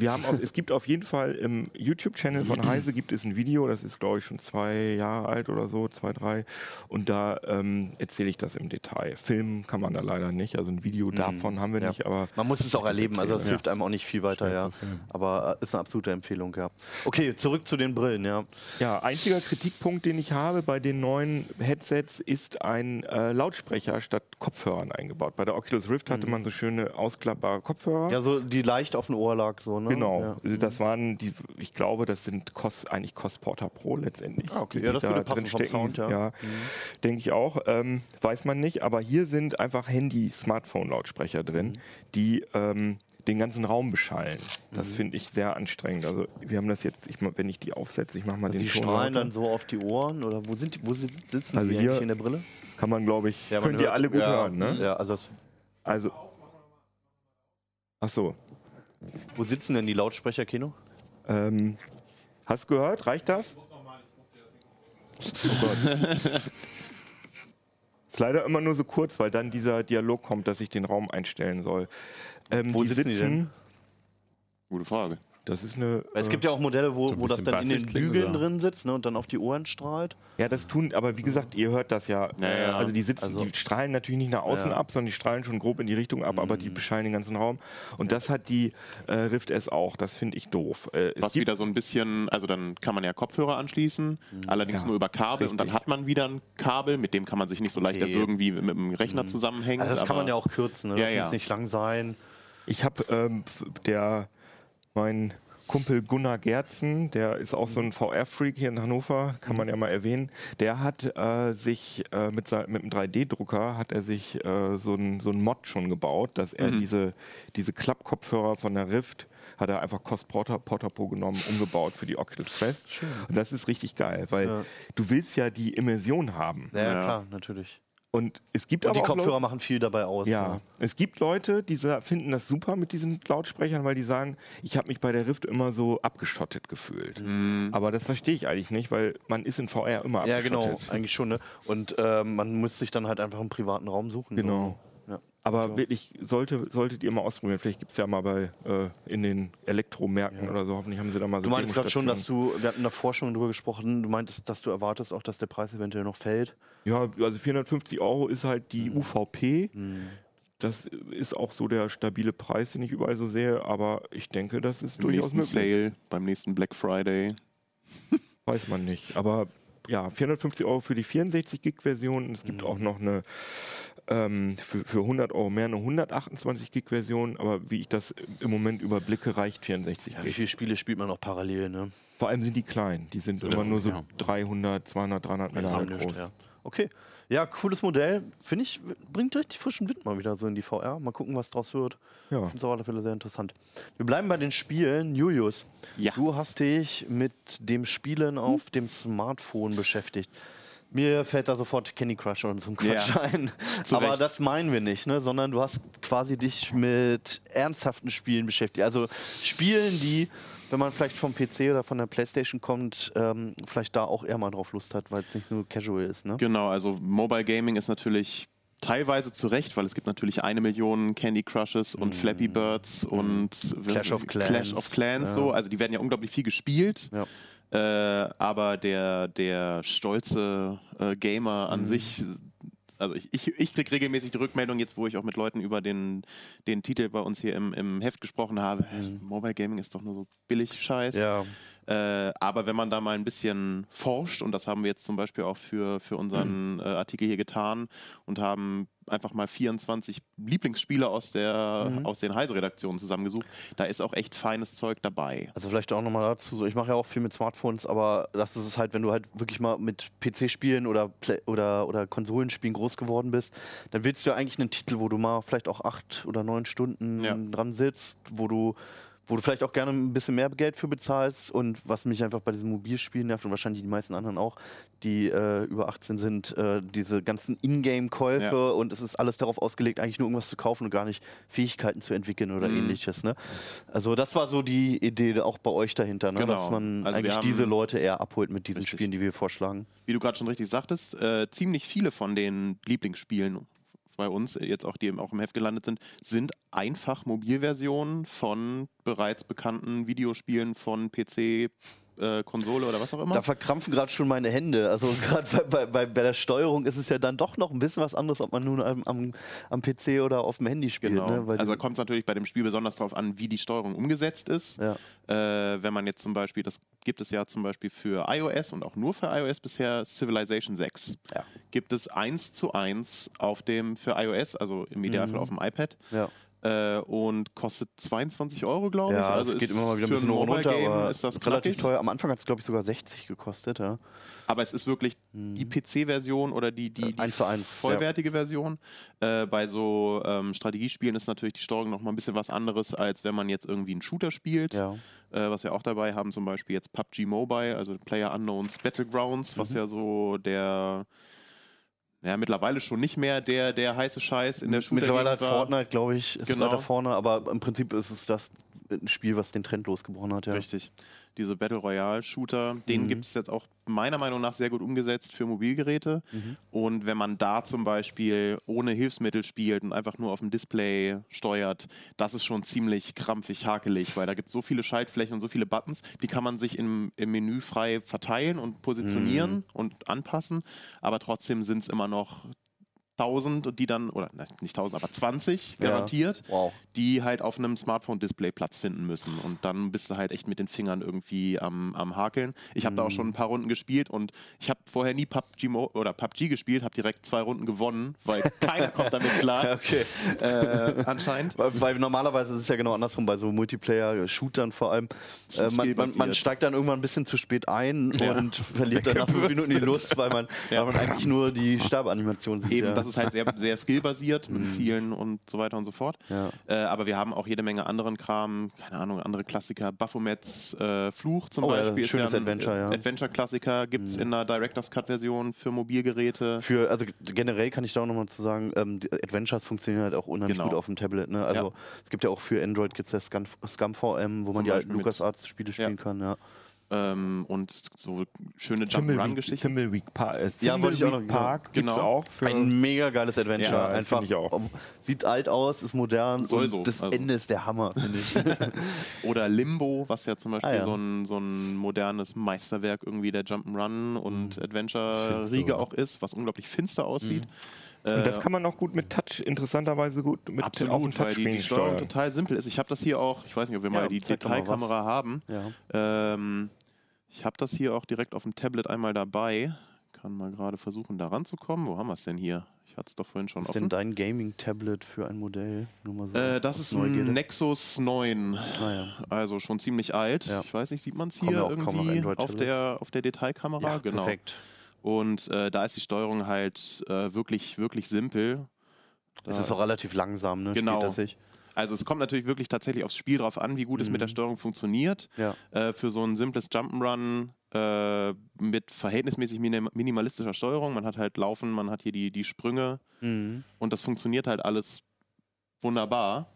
S5: Wir haben auf, es gibt auf jeden Fall im YouTube-Channel von Heise gibt es ein Video, das ist glaube ich schon zwei Jahre alt oder so, zwei, drei. Und da ähm, erzähle ich das im Detail. Filmen kann man da leider nicht, also ein Video davon haben wir
S1: Mhm. Ja.
S5: nicht, aber
S1: Man muss es auch
S5: das
S1: erleben, also es
S5: erzählen,
S1: hilft einem auch nicht viel weiter,
S4: Schwer
S1: ja. Aber äh, ist eine absolute Empfehlung, ja. Okay, zurück zu den Brillen, ja.
S5: Ja, einziger Kritikpunkt, den ich habe bei den neuen Headsets, ist ein äh, Lautsprecher statt Kopfhörern eingebaut. Bei der Oculus Rift hatte man so schöne ausklappbare Kopfhörer.
S1: Ja, so die leicht auf dem Ohr lag, so, ne?
S5: Genau,
S1: Ja.
S5: also das waren die, ich glaube, das sind Cos, eigentlich Cosporter Pro letztendlich.
S1: Ah, okay.
S5: die
S1: Ja, das
S5: da
S1: würde passen
S5: drin
S1: vom. Sound, ja. Mhm.
S5: denke ich auch. Ähm, weiß man nicht, aber hier sind einfach Handy-Smartphone-Lautsprecher drin,
S1: Mhm.
S5: die ähm, den ganzen Raum beschallen. Das
S1: Mhm.
S5: finde ich sehr anstrengend. Also wir haben das jetzt, ich, wenn ich die aufsetze, ich mache mal
S1: Also
S5: den
S1: die
S5: Ton
S1: strahlen
S5: lauter.
S1: dann so auf die Ohren oder wo sind die, wo si- sitzen
S5: Also
S1: die
S5: hier-
S1: eigentlich in der Brille?
S5: Kann man, glaube ich,
S1: Ja,
S5: ihr
S1: hört-
S5: alle gut
S1: ja,
S5: hören, ne?
S1: Ja, also das,
S5: Also, ach so.
S1: Wo sitzen denn die Lautsprecher, Kino?
S5: Ähm, hast du gehört? Reicht das? Oh Gott. Ist leider immer nur so kurz, weil dann dieser Dialog kommt, dass ich den Raum einstellen soll. Ähm,
S1: Wo
S5: die
S1: sitzen die denn?
S3: Gute Frage.
S5: Das ist eine.
S1: Weil es
S5: äh,
S1: gibt ja auch Modelle, wo,
S4: So
S1: wo das dann in den Bügeln drin sitzt ne, und dann auf die Ohren strahlt.
S5: Ja, das tun, aber wie gesagt, ihr hört das ja.
S3: Ja, ja.
S5: Also die sitzen,
S1: Also-
S5: die strahlen natürlich nicht nach außen
S1: Ja.
S5: ab, sondern die strahlen schon grob in die Richtung ab, aber die bescheinen den ganzen Raum. Und das hat die äh, Rift S auch. Das finde ich doof. Äh, es
S3: Was
S5: gibt-
S3: wieder so ein bisschen, also dann kann man ja Kopfhörer anschließen, allerdings
S5: Ja,
S3: nur über Kabel und dann
S5: richtig.
S3: hat man wieder ein Kabel, mit dem kann man sich nicht so leicht
S1: Okay.
S3: erwürgen, wie mit dem Rechner zusammenhängt.
S1: Also das kann man ja auch kürzen, ne?
S3: Ja,
S1: das
S3: ja.
S1: muss nicht lang sein.
S5: Ich habe ähm, der mein Kumpel Gunnar Gerzen, der ist auch so ein VR-Freak hier in Hannover, kann man ja mal erwähnen. Der hat äh, sich äh, mit, mit einem 3D-Drucker hat er sich äh, so ein so ein Mod schon gebaut, dass er diese diese Klappkopfhörer von der Rift hat er einfach Cost Porter, Porter Pro genommen, umgebaut für die Oculus Quest. Und das ist richtig geil, weil
S1: Ja.
S5: du willst ja die Immersion haben.
S1: Ja,
S3: Ja.
S1: klar, natürlich.
S5: Und es gibt
S1: Und die
S5: aber auch
S1: Kopfhörer
S5: Leute,
S1: machen viel dabei aus.
S5: ja,
S1: ne?
S5: es gibt Leute, die finden das super mit diesen Lautsprechern, weil die sagen, ich habe mich bei der Rift immer so abgeschottet gefühlt. Aber das verstehe ich eigentlich nicht, weil man ist in VR immer
S1: Ja,
S5: abgeschottet.
S1: genau, eigentlich schon. Ne? Und ähm, man muss sich dann halt einfach einen privaten Raum suchen.
S5: Genau.
S1: Ja.
S5: Aber wirklich, sollte, solltet ihr mal ausprobieren. Vielleicht gibt es ja mal bei äh, in den Elektromärkten oder so. Hoffentlich haben sie da mal so
S1: Du meinst gerade schon, dass du, wir hatten davor schon drüber gesprochen, du meintest, dass du erwartest auch, dass der Preis eventuell noch fällt.
S5: Ja, also 450 Euro ist halt
S1: Mhm.
S5: die UVP. Das ist auch so der stabile Preis, den ich überall so sehe. Aber ich denke, das ist
S3: Im
S5: durchaus möglich.
S3: Sale, beim nächsten Black Friday.
S5: Weiß man nicht. Aber ja, 450 Euro für die 64 Gig-Version. Und Es gibt
S1: Mhm.
S5: auch noch eine ähm, für, für 100 Euro mehr eine 128 Gig-Version. Aber wie ich das im Moment überblicke, reicht 64
S1: Ja, wie
S5: Gig.
S1: viele Spiele spielt man noch parallel, ne?
S5: Vor allem sind die klein. Die sind immer
S4: das
S5: nur so
S4: ja.
S5: 300, 200, 300 Megabyte
S1: nicht,
S5: groß.
S1: ja. Okay. Ja, cooles Modell. Finde ich, bringt richtig frischen Wind mal wieder so in die VR. Mal gucken, was draus wird.
S5: Ja.
S1: Finde es auf alle Fälle sehr interessant. Wir bleiben bei den Spielen. Julius,
S3: Ja.
S1: du hast dich mit dem Spielen auf dem Smartphone beschäftigt. Mir fällt da sofort Candy Crush und so ein Quatsch
S3: Ja,
S1: ein. Aber
S3: Recht.
S1: das meinen wir nicht, ne? sondern du hast quasi dich mit ernsthaften Spielen beschäftigt. Also Spielen, die, wenn man vielleicht vom PC oder von der Playstation kommt, ähm, vielleicht da auch eher mal drauf Lust hat, weil es nicht nur casual ist. Ne?
S3: Genau, also Mobile Gaming ist natürlich teilweise zu Recht, weil es gibt natürlich eine Million Candy Crushes und Flappy Birds und
S1: Mhm. Clash of Clans.
S3: Clash of Clans
S1: Ja.
S3: so. Also die werden ja unglaublich viel gespielt.
S1: Ja.
S3: Äh, aber der, der stolze äh, Gamer
S1: Mhm.
S3: an sich, also ich, ich, ich kriege regelmäßig die Rückmeldung, jetzt wo ich auch mit Leuten über den, den Titel bei uns hier im, im Heft gesprochen habe, "Hä, Mobile Gaming ist doch nur so billig Scheiß.
S1: Mhm. Ja,
S3: Äh, aber wenn man da mal ein bisschen forscht, und das haben wir jetzt zum Beispiel auch für, für unseren äh, Artikel hier getan und haben einfach mal 24 Lieblingsspiele aus, der,
S1: Mhm.
S3: aus den Heise-Redaktionen zusammengesucht, da ist auch echt feines Zeug dabei.
S1: also vielleicht auch nochmal dazu, ich mache ja auch viel mit Smartphones, aber das ist es halt, wenn du halt wirklich mal mit PC-Spielen oder, Play oder, oder Konsolenspielen groß geworden bist, dann willst du ja eigentlich einen Titel, wo du mal vielleicht auch acht oder neun Stunden
S3: Ja.
S1: dran sitzt, wo du wo du vielleicht auch gerne ein bisschen mehr Geld für bezahlst und was mich einfach bei diesen Mobilspielen nervt und wahrscheinlich die meisten anderen auch, die äh, über 18 sind, äh, diese ganzen Ingame-Käufe
S3: Ja.
S1: und es ist alles darauf ausgelegt, eigentlich nur irgendwas zu kaufen und gar nicht Fähigkeiten zu entwickeln oder
S3: Mhm.
S1: ähnliches. Ne? Also das war so die Idee auch bei euch dahinter, ne?
S3: Genau.
S1: dass man
S3: Also
S1: eigentlich diese Leute eher abholt mit diesen
S3: Richtig.
S1: Spielen, die wir vorschlagen.
S3: Wie du gerade schon richtig sagtest, äh, ziemlich viele von den Lieblingsspielen bei uns, äh, jetzt auch die auch im Heft gelandet sind, sind einfach Mobilversionen von bereits bekannten Videospielen von PC, äh, Konsole oder was auch immer.
S1: Da verkrampfen gerade schon meine Hände. Also gerade bei, bei, bei, bei der Steuerung ist es ja dann doch noch ein bisschen was anderes, ob man nun am, am, am PC oder auf dem Handy spielt.
S3: Genau.
S1: Ne?
S3: Also kommt es natürlich bei dem Spiel besonders darauf an, wie die Steuerung umgesetzt ist.
S1: ja.
S3: Äh, wenn man jetzt zum Beispiel, das gibt es ja zum Beispiel für iOS und auch nur für iOS bisher Civilization 6.
S1: Ja.
S3: Gibt es eins zu eins auf dem für iOS, also im Idealfall
S1: Mhm.
S3: auf dem iPad.
S1: Ja.
S3: Äh, und kostet 22 Euro, glaube ich.
S1: Ja,
S3: also
S1: es geht immer mal wieder ein bisschen runter, aber
S3: ist das
S1: relativ
S3: knackig.
S1: teuer. Am Anfang hat es, glaube ich, sogar 60 gekostet. Ja.
S3: Aber es ist wirklich die PC-Version oder die, die, die
S1: Mhm. Eins zu eins,
S3: vollwertige Version. Äh, bei so ähm, Strategiespielen ist natürlich die Steuerung noch mal ein bisschen was anderes, als wenn man jetzt irgendwie einen Shooter spielt.
S1: Ja.
S3: Äh, was wir auch dabei haben, zum Beispiel jetzt PUBG Mobile, also Player Unknowns Battlegrounds, was
S1: Mhm.
S3: ja so der ja, mittlerweile schon nicht mehr der, der heiße Scheiß in der Shooter
S1: Mittlerweile hat. Fortnite, glaube ich, ist
S3: Genau.
S1: weiter vorne, aber im Prinzip ist es das ein Spiel, was den Trend losgebrochen hat. Ja.
S3: Richtig. Diese Battle Royale-Shooter, den
S1: Mhm.
S3: gibt es jetzt auch meiner Meinung nach sehr gut umgesetzt für Mobilgeräte.
S1: Mhm.
S3: Und wenn man da zum Beispiel ohne Hilfsmittel spielt und einfach nur auf dem Display steuert, das ist schon ziemlich krampfig, hakelig, weil da gibt es so viele Schaltflächen und so viele Buttons, die kann man sich im, im Menü frei verteilen und positionieren
S1: Mhm.
S3: und anpassen. Aber trotzdem sind es immer noch 1000, die dann, oder ne, nicht 1000, aber 20
S1: Ja.
S3: garantiert,
S1: Wow.
S3: die halt auf einem Smartphone-Display Platz finden müssen. Und dann bist du halt echt mit den Fingern irgendwie am, am Hakeln. Ich habe da auch schon ein paar Runden gespielt und ich habe vorher nie PUBG, Mo oder PUBG gespielt, habe direkt zwei Runden gewonnen, weil keiner kommt damit klar,
S1: Okay.
S3: äh, anscheinend.
S1: Weil, weil normalerweise ist es ja genau andersrum, bei so Multiplayer-Shootern vor allem. Äh, man, man, man steigt dann irgendwann ein bisschen zu spät ein
S3: Ja.
S1: und verliert dann nach fünf Minuten die Lust, weil man,
S3: Ja.
S1: weil man eigentlich nur die Sterbeanimation sieht.
S3: Eben,
S1: ja.
S3: das ist halt sehr, sehr skillbasiert mit Zielen und so weiter und so fort.
S1: Ja.
S3: Äh, aber wir haben auch jede Menge anderen Kram, keine Ahnung, andere Klassiker. Baphomets äh, Fluch zum
S1: Oh ja,
S3: Beispiel ist
S1: schönes
S3: ja ein
S1: Adventure, ja. Mhm.
S3: Adventure-Klassiker, gibt es in einer Director's Cut-Version für Mobilgeräte.
S1: Für, also generell kann ich da auch nochmal zu sagen, ähm, Adventures funktionieren halt auch unheimlich
S3: Genau.
S1: gut auf dem Tablet. Ne? Also
S3: Ja.
S1: es gibt ja auch für Android gibt's ja Scum, Scum VM, wo
S3: Zum
S1: man die alten LucasArts-Spiele spielen
S3: Ja.
S1: kann. Ja.
S3: Ähm, und so schöne Jump-Run-Geschichten.
S5: Thimbleweed Park, äh,
S1: Ja, wollte ich auch noch-
S5: Park gibt's
S3: Genau.
S5: auch. Für,
S1: Ein mega geiles Adventure.
S5: Ja,
S1: Einfach
S5: ich auch.
S1: sieht alt aus, ist modern.
S3: Soll
S1: und
S3: so,
S1: Das
S3: also.
S1: Ende ist der Hammer, finde ich.
S3: Oder Limbo, was ja zum Beispiel
S1: Ah, ja.
S3: So, ein, so ein modernes Meisterwerk irgendwie der Jump'n'Run und
S5: Finster,
S3: Adventure-Riege auch ist, was unglaublich finster aussieht.
S5: und
S3: Äh,
S5: das kann man auch gut mit Touch, interessanterweise gut mit auf dem
S3: Absolut, weil die,
S5: Touchscreen
S3: die Steuerung
S5: steuern.
S3: total simpel ist. Ich habe das hier auch, ich weiß nicht, ob wir
S1: Ja,
S3: mal die Detailkamera haben.
S1: ja.
S3: Ähm, ich habe das hier auch direkt auf dem Tablet einmal dabei. Kann mal gerade versuchen, da ranzukommen. Wo haben wir es denn hier? Ich hatte es doch vorhin schon
S1: Was ist denn
S3: offen.
S1: dein Gaming-Tablet für ein Modell? Nur mal so
S3: Äh, das ist
S1: Neugierde.
S3: ein Nexus 9.
S1: Ah, ja.
S3: Also schon ziemlich alt.
S1: Ja.
S3: Ich weiß nicht, sieht man es hier
S1: ja
S3: irgendwie auf der, auf der Detailkamera?
S1: ja,
S3: genau.
S1: perfekt.
S3: Und äh, da ist die Steuerung halt äh, wirklich, wirklich simpel.
S1: Es
S3: Da-
S1: ist auch relativ langsam, ne?
S3: Genau.
S1: Spielt das sich.
S3: Also es kommt natürlich wirklich tatsächlich aufs Spiel drauf an, wie gut es mit der
S1: Mhm.
S3: Steuerung funktioniert.
S1: Ja.
S3: Äh, für so ein simples Jump'n'Run äh, mit verhältnismäßig minim minimalistischer Steuerung. Man hat halt Laufen, man hat hier die, die Sprünge
S1: Mhm.
S3: und das funktioniert halt alles wunderbar.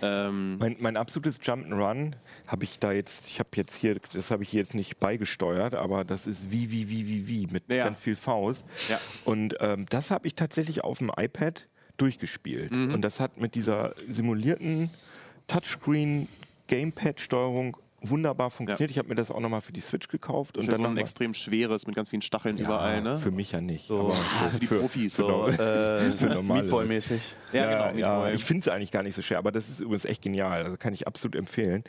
S3: Ähm,
S5: Mein, mein absolutes Jump'n'Run habe ich da jetzt, ich habe jetzt hier, das habe ich hier jetzt nicht beigesteuert, aber das ist wie, wie, wie, wie, wie mit
S3: Ja.
S5: ganz viel Faust.
S3: ja.
S5: Und ähm, das habe ich tatsächlich auf dem iPad durchgespielt.
S3: Mhm.
S5: Und das hat mit dieser simulierten Touchscreen-Gamepad-Steuerung wunderbar funktioniert. Ich habe mir das auch nochmal für die Switch gekauft.
S3: Das
S5: und
S3: ist ja
S5: dann
S3: ein
S5: noch mal-
S3: extrem schweres mit ganz vielen Stacheln
S5: Ja,
S3: überall, ne?
S5: Für mich ja nicht.
S1: So.
S5: aber
S3: Ah, für die Profis.
S1: So, äh,
S5: Für normale
S1: Meatball-mäßig.
S3: Ja,
S5: Ja,
S3: genau.
S5: ja,
S3: Meatball.
S5: ich finde es eigentlich gar nicht so schwer, aber das ist übrigens echt genial. Also kann ich absolut empfehlen.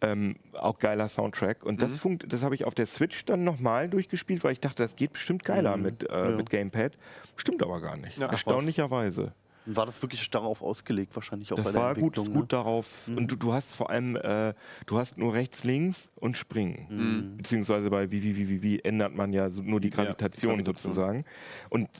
S5: Ähm, auch geiler Soundtrack. Und
S3: Mhm.
S5: das, funkt, das habe ich auf der Switch dann nochmal durchgespielt, weil ich dachte, das geht bestimmt geiler
S1: Mhm.
S5: mit, äh,
S1: Ja.
S5: mit Gamepad. Stimmt aber gar nicht.
S3: Ja.
S5: Erstaunlicherweise.
S1: Und War das wirklich darauf ausgelegt, wahrscheinlich auch bei
S5: Das
S1: der
S5: war gut,
S1: Entwicklung?
S5: gut darauf.
S1: Mhm.
S5: Und du, du hast vor allem, äh, du hast nur rechts, links und springen.
S3: Mhm.
S5: Beziehungsweise bei wie, wie, wie, wie, wie ändert man ja so nur die
S3: Ja,
S5: Gravitation,
S3: die Gravitation.
S5: sozusagen. Und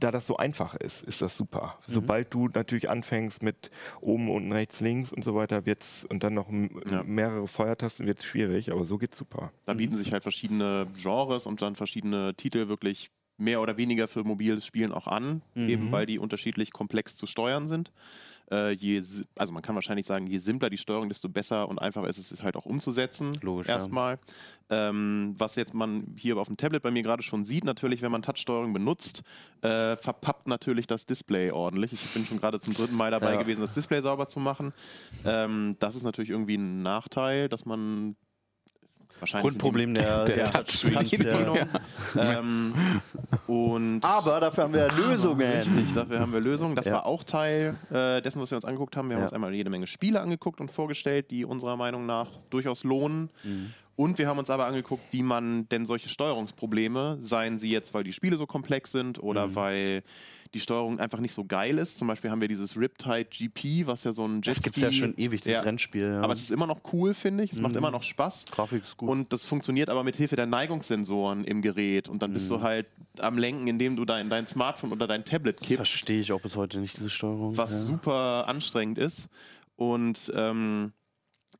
S5: da das so einfach ist, ist das super.
S3: Mhm.
S5: Sobald du natürlich anfängst mit oben, unten, rechts, links und so weiter, wird's und dann noch
S3: Ja.
S5: mehrere Feuertasten, wird es schwierig, aber so geht's super.
S3: Da bieten sich halt verschiedene Genres und dann verschiedene Titel wirklich mehr oder weniger für mobiles Spielen auch an,
S1: Mhm.
S3: eben weil die unterschiedlich komplex zu steuern sind. Äh, je, also man kann wahrscheinlich sagen, je simpler die Steuerung, desto besser und einfacher ist es, halt auch umzusetzen.
S1: Logisch, ja.
S3: Erstmal. Ähm, was jetzt man hier auf dem Tablet bei mir gerade schon sieht, natürlich, wenn man Touchsteuerung benutzt, äh, verpappt natürlich das Display ordentlich. Ich bin schon gerade zum dritten Mal dabei
S1: Ja.
S3: gewesen, das Display sauber zu machen. Ähm, das ist natürlich irgendwie ein Nachteil, dass man wahrscheinlich
S1: Grundproblem der,
S4: Der
S1: der
S4: Touchscreen,
S1: Touchscreens,
S3: Touchbedienung. ähm, und
S1: Aber dafür haben wir ja Lösungen.
S3: Richtig, dafür haben wir Lösungen. Das
S1: Ja.
S3: war auch Teil äh, dessen, was wir uns angeguckt haben. Wir haben
S1: Ja.
S3: uns einmal jede Menge Spiele angeguckt und vorgestellt, die unserer Meinung nach durchaus lohnen.
S1: Mhm.
S3: Und wir haben uns aber angeguckt, wie man denn solche Steuerungsprobleme, seien sie jetzt, weil die Spiele so komplex sind oder
S1: Mhm.
S3: weil die Steuerung einfach nicht so geil ist. Zum Beispiel haben wir dieses Riptide GP, was ja so ein
S1: Das
S3: Jetski...
S1: gibt es ja schon ewig, dieses
S3: Ja.
S1: Rennspiel. Ja.
S3: Aber es ist immer noch cool, finde ich. Es macht
S1: Mhm.
S3: immer noch Spaß.
S1: Grafik ist gut.
S3: Und das funktioniert aber mit Hilfe der Neigungssensoren im Gerät. Und dann bist
S1: Mhm.
S3: du halt am Lenken, indem du dein, dein Smartphone oder dein Tablet kippst,
S1: Verstehe ich auch bis heute nicht, diese Steuerung.
S3: was
S1: ja.
S3: super anstrengend ist. Und ähm,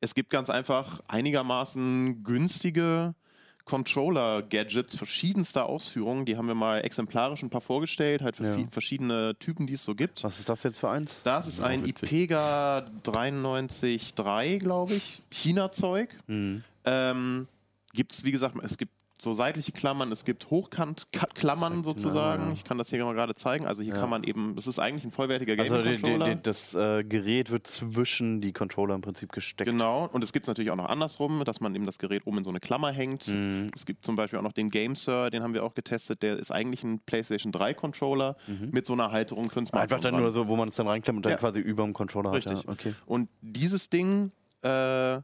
S3: es gibt ganz einfach einigermaßen günstige Controller-Gadgets verschiedenster Ausführungen. Die haben wir mal exemplarisch ein paar vorgestellt, halt für
S1: Ja.
S3: verschiedene Typen, die es so gibt.
S1: Was ist das jetzt für eins?
S3: Das ist
S4: Ja,
S3: ein
S4: witzig.
S3: IPEGA 933, glaube ich. China-Zeug.
S1: Mhm.
S3: Ähm, gibt es, wie gesagt, es gibt so seitliche Klammern, es gibt Hochkant-Klammern sozusagen. Ich kann das hier mal gerade zeigen. Also hier
S1: Ja.
S3: kann man eben, es ist eigentlich ein vollwertiger
S1: Also
S3: Gaming-Controller.
S1: die, das äh, Gerät wird zwischen die Controller im Prinzip gesteckt.
S3: Genau, und es gibt es natürlich auch noch andersrum, dass man eben das Gerät oben in so eine Klammer hängt.
S1: Mhm.
S3: Es gibt zum Beispiel auch noch den GameSir, den haben wir auch getestet. Der ist eigentlich ein PlayStation 3 Controller mit so einer Halterung für ein Smartphone.
S1: Mhm. Einfach dann
S3: dran.
S1: nur so, wo man es dann reinklemmt und dann
S3: Ja.
S1: quasi über dem Controller
S3: Richtig.
S1: hat. Ja. Okay.
S3: Und dieses Ding äh,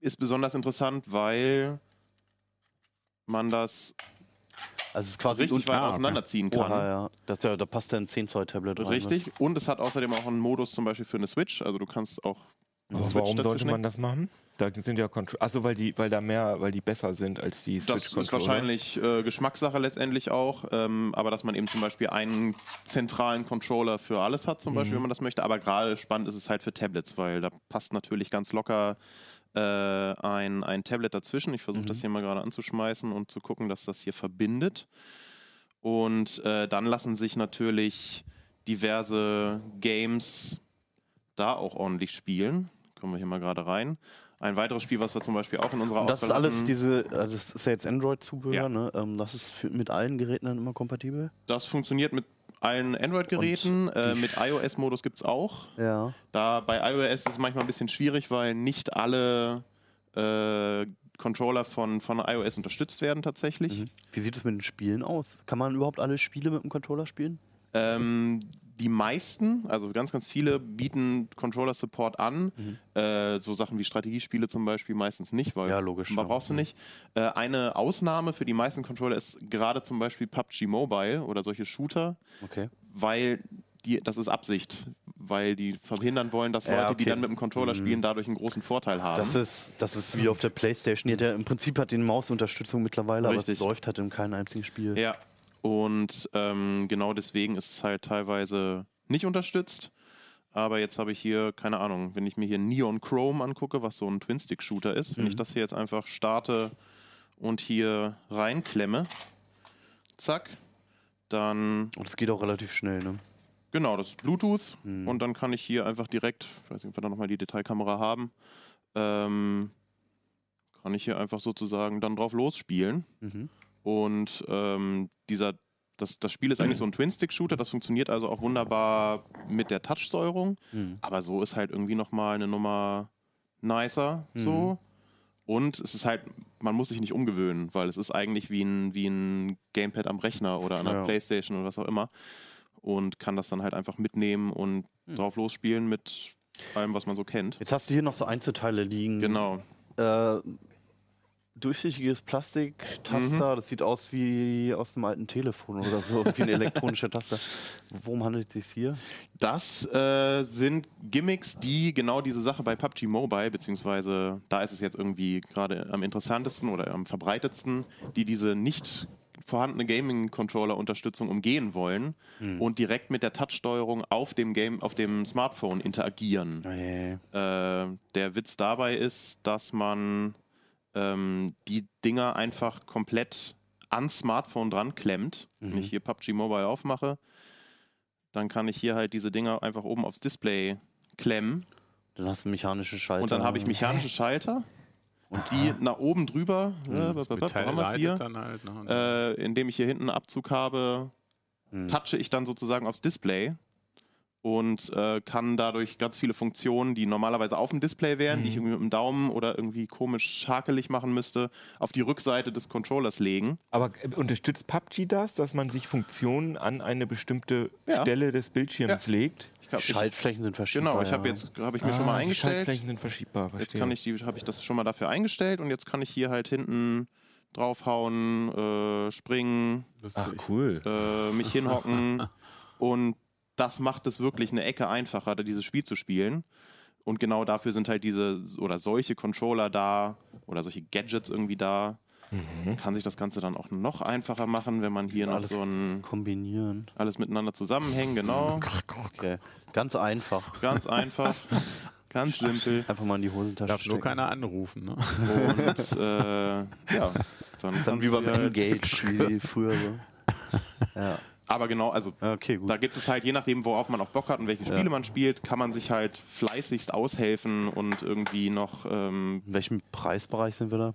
S3: ist besonders interessant, weil man das
S1: Also es ist quasi
S3: richtig weit auseinanderziehen kann.
S1: Oha, ja. Das, ja, da passt ja ein 10 Zoll Tablet rein. ne?
S3: Richtig. Und es hat außerdem auch einen Modus zum Beispiel für eine Switch. Also du kannst auch eine
S5: Aber
S3: Switch
S5: warum sollte man das machen? Da sind ja Contro Achso, weil die, weil da mehr, weil die besser sind als die
S3: Das ist wahrscheinlich äh, Geschmackssache letztendlich auch, ähm, aber dass man eben zum Beispiel einen zentralen Controller für alles hat, zum
S5: Mhm.
S3: Beispiel, wenn man das möchte. Aber gerade spannend ist es halt für Tablets, weil da passt natürlich ganz locker äh, ein, ein Tablet dazwischen. Ich versuche
S5: Mhm.
S3: das hier mal gerade anzuschmeißen und zu gucken, dass das hier verbindet. Und äh, dann lassen sich natürlich diverse Games da auch ordentlich spielen. Kommen wir hier mal gerade rein. Ein weiteres Spiel, was wir zum Beispiel auch in unserer
S1: Und das ist
S3: Auswahl
S1: alles diese, also das ist ja jetzt Android-Zubehör,
S3: Ja.
S1: ne? Ähm, das ist für, mit allen Geräten dann immer kompatibel?
S3: Das funktioniert mit allen Android-Geräten. Äh, mit iOS-Modus gibt es auch.
S1: Ja.
S3: Da bei iOS ist es manchmal ein bisschen schwierig, weil nicht alle äh, Controller von, von iOS unterstützt werden tatsächlich.
S1: Mhm. Wie sieht es mit den Spielen aus? Kann man überhaupt alle Spiele mit dem Controller spielen?
S3: Ähm, die meisten, also ganz, ganz viele, bieten Controller-Support an.
S1: Mhm.
S3: Äh, so Sachen wie Strategiespiele zum Beispiel meistens nicht, weil
S1: Ja, logisch,
S3: man
S1: ja.
S3: brauchst du
S1: Mhm.
S3: nicht. Äh, eine Ausnahme für die meisten Controller ist gerade zum Beispiel PUBG Mobile oder solche Shooter.
S1: Okay.
S3: weil die, das ist Absicht, weil die verhindern wollen, dass
S1: Ja,
S3: Leute, die
S1: okay.
S3: dann mit dem Controller
S1: Mhm.
S3: spielen, dadurch einen großen Vorteil haben.
S1: Das ist, das ist wie auf der Playstation. Die ja im Prinzip hat die Mausunterstützung mittlerweile, aber
S3: Richtig.
S1: es läuft halt in keinem einzigen Spiel.
S3: ja, und ähm, genau deswegen ist es halt teilweise nicht unterstützt. Aber jetzt habe ich hier, keine Ahnung, wenn ich mir hier Neon Chrome angucke, was so ein Twin-Stick-Shooter ist, wenn ich
S1: Mhm.
S3: das hier jetzt einfach starte und hier reinklemme, zack, dann
S1: Und es geht auch relativ schnell, ne?
S3: Genau, das ist Bluetooth
S1: Mhm.
S3: und dann kann ich hier einfach direkt, ich weiß nicht, ob wir da nochmal die Detailkamera haben, ähm, kann ich hier einfach sozusagen dann drauf losspielen.
S1: Mhm.
S3: Und ähm, dieser, das, das Spiel ist eigentlich so ein Twin-Stick-Shooter, das funktioniert also auch wunderbar mit der Touch-Steuerung,
S1: Mhm.
S3: aber so ist halt irgendwie nochmal eine Nummer nicer
S1: Mhm.
S3: so. Und es ist halt, man muss sich nicht umgewöhnen, weil es ist eigentlich wie ein, wie ein Gamepad am Rechner oder an der
S1: Ja.
S3: Playstation oder was auch immer. Und kann das dann halt einfach mitnehmen und
S1: Mhm.
S3: drauf losspielen mit allem, was man so kennt.
S1: Jetzt hast du hier noch so Einzelteile liegen.
S3: Genau.
S1: Äh, durchsichtiges Plastiktaster, das sieht aus wie aus einem alten Telefon oder so, wie ein elektronischer Taster. Worum handelt es sich hier?
S3: Das äh, sind Gimmicks, die genau diese Sache bei PUBG Mobile, beziehungsweise da ist es jetzt irgendwie gerade am interessantesten oder am verbreitetsten, die diese nicht vorhandene Gaming-Controller-Unterstützung umgehen wollen und direkt mit der Touch-Steuerung auf dem Game, auf dem Smartphone interagieren.
S1: Nee.
S3: Äh, der Witz dabei ist, dass man ähm, die Dinger einfach komplett ans Smartphone dran klemmt. Wenn
S1: Mhm.
S3: ich hier PUBG Mobile aufmache, dann kann ich hier halt diese Dinger einfach oben aufs Display klemmen
S1: Dann hast du mechanische Schalter.
S3: und dann habe ich mechanische Schalter und die nach oben drüber, äh,
S4: Das
S3: wo
S4: Metall
S3: haben hier?
S4: halt. Ne?
S3: Äh, indem ich hier hinten einen Abzug habe,
S1: Hm.
S3: touche ich dann sozusagen aufs Display und äh, kann dadurch ganz viele Funktionen, die normalerweise auf dem Display wären, die ich irgendwie mit dem Daumen oder irgendwie komisch hakelig machen müsste, auf die Rückseite des Controllers legen.
S5: Aber äh, unterstützt PUBG das, dass man sich Funktionen an eine bestimmte
S3: Ja.
S5: Stelle des Bildschirms legt?
S3: Ich hab, ich,
S1: Schaltflächen sind verschiedene.
S3: genau, ich habe jetzt habe ich mir schon mal
S5: Ah, die
S3: eingestellt.
S5: Schaltflächen sind verschiebbar.
S3: Jetzt
S5: verstehe.
S3: kann ich die, habe ich das schon mal dafür eingestellt und jetzt kann ich hier halt hinten draufhauen, äh, springen,
S4: lustig.
S5: Ach cool.
S3: äh, mich hinhocken und das macht es wirklich eine Ecke einfacher, da dieses Spiel zu spielen. Und genau dafür sind halt diese oder solche Controller da oder solche Gadgets irgendwie da. Man kann sich das Ganze dann auch noch einfacher machen, wenn man hier noch so ein
S1: kombinieren.
S3: alles miteinander zusammenhängen, genau.
S1: Okay. Ganz einfach.
S3: Ganz einfach. Ganz simpel.
S1: Einfach mal in die Hosentasche
S4: Darf nur keiner anrufen. Ne?
S3: Und äh, ja, dann,
S1: Dann wie beim
S3: halt-
S1: Engage, wie früher so. Ja,
S3: Aber genau, also
S1: okay, gut.
S3: da gibt es halt, je nachdem, worauf man auch Bock hat und welche Spiele
S1: Ja.
S3: man spielt, kann man sich halt fleißigst aushelfen und irgendwie noch ähm,
S1: In welchem Preisbereich sind wir da?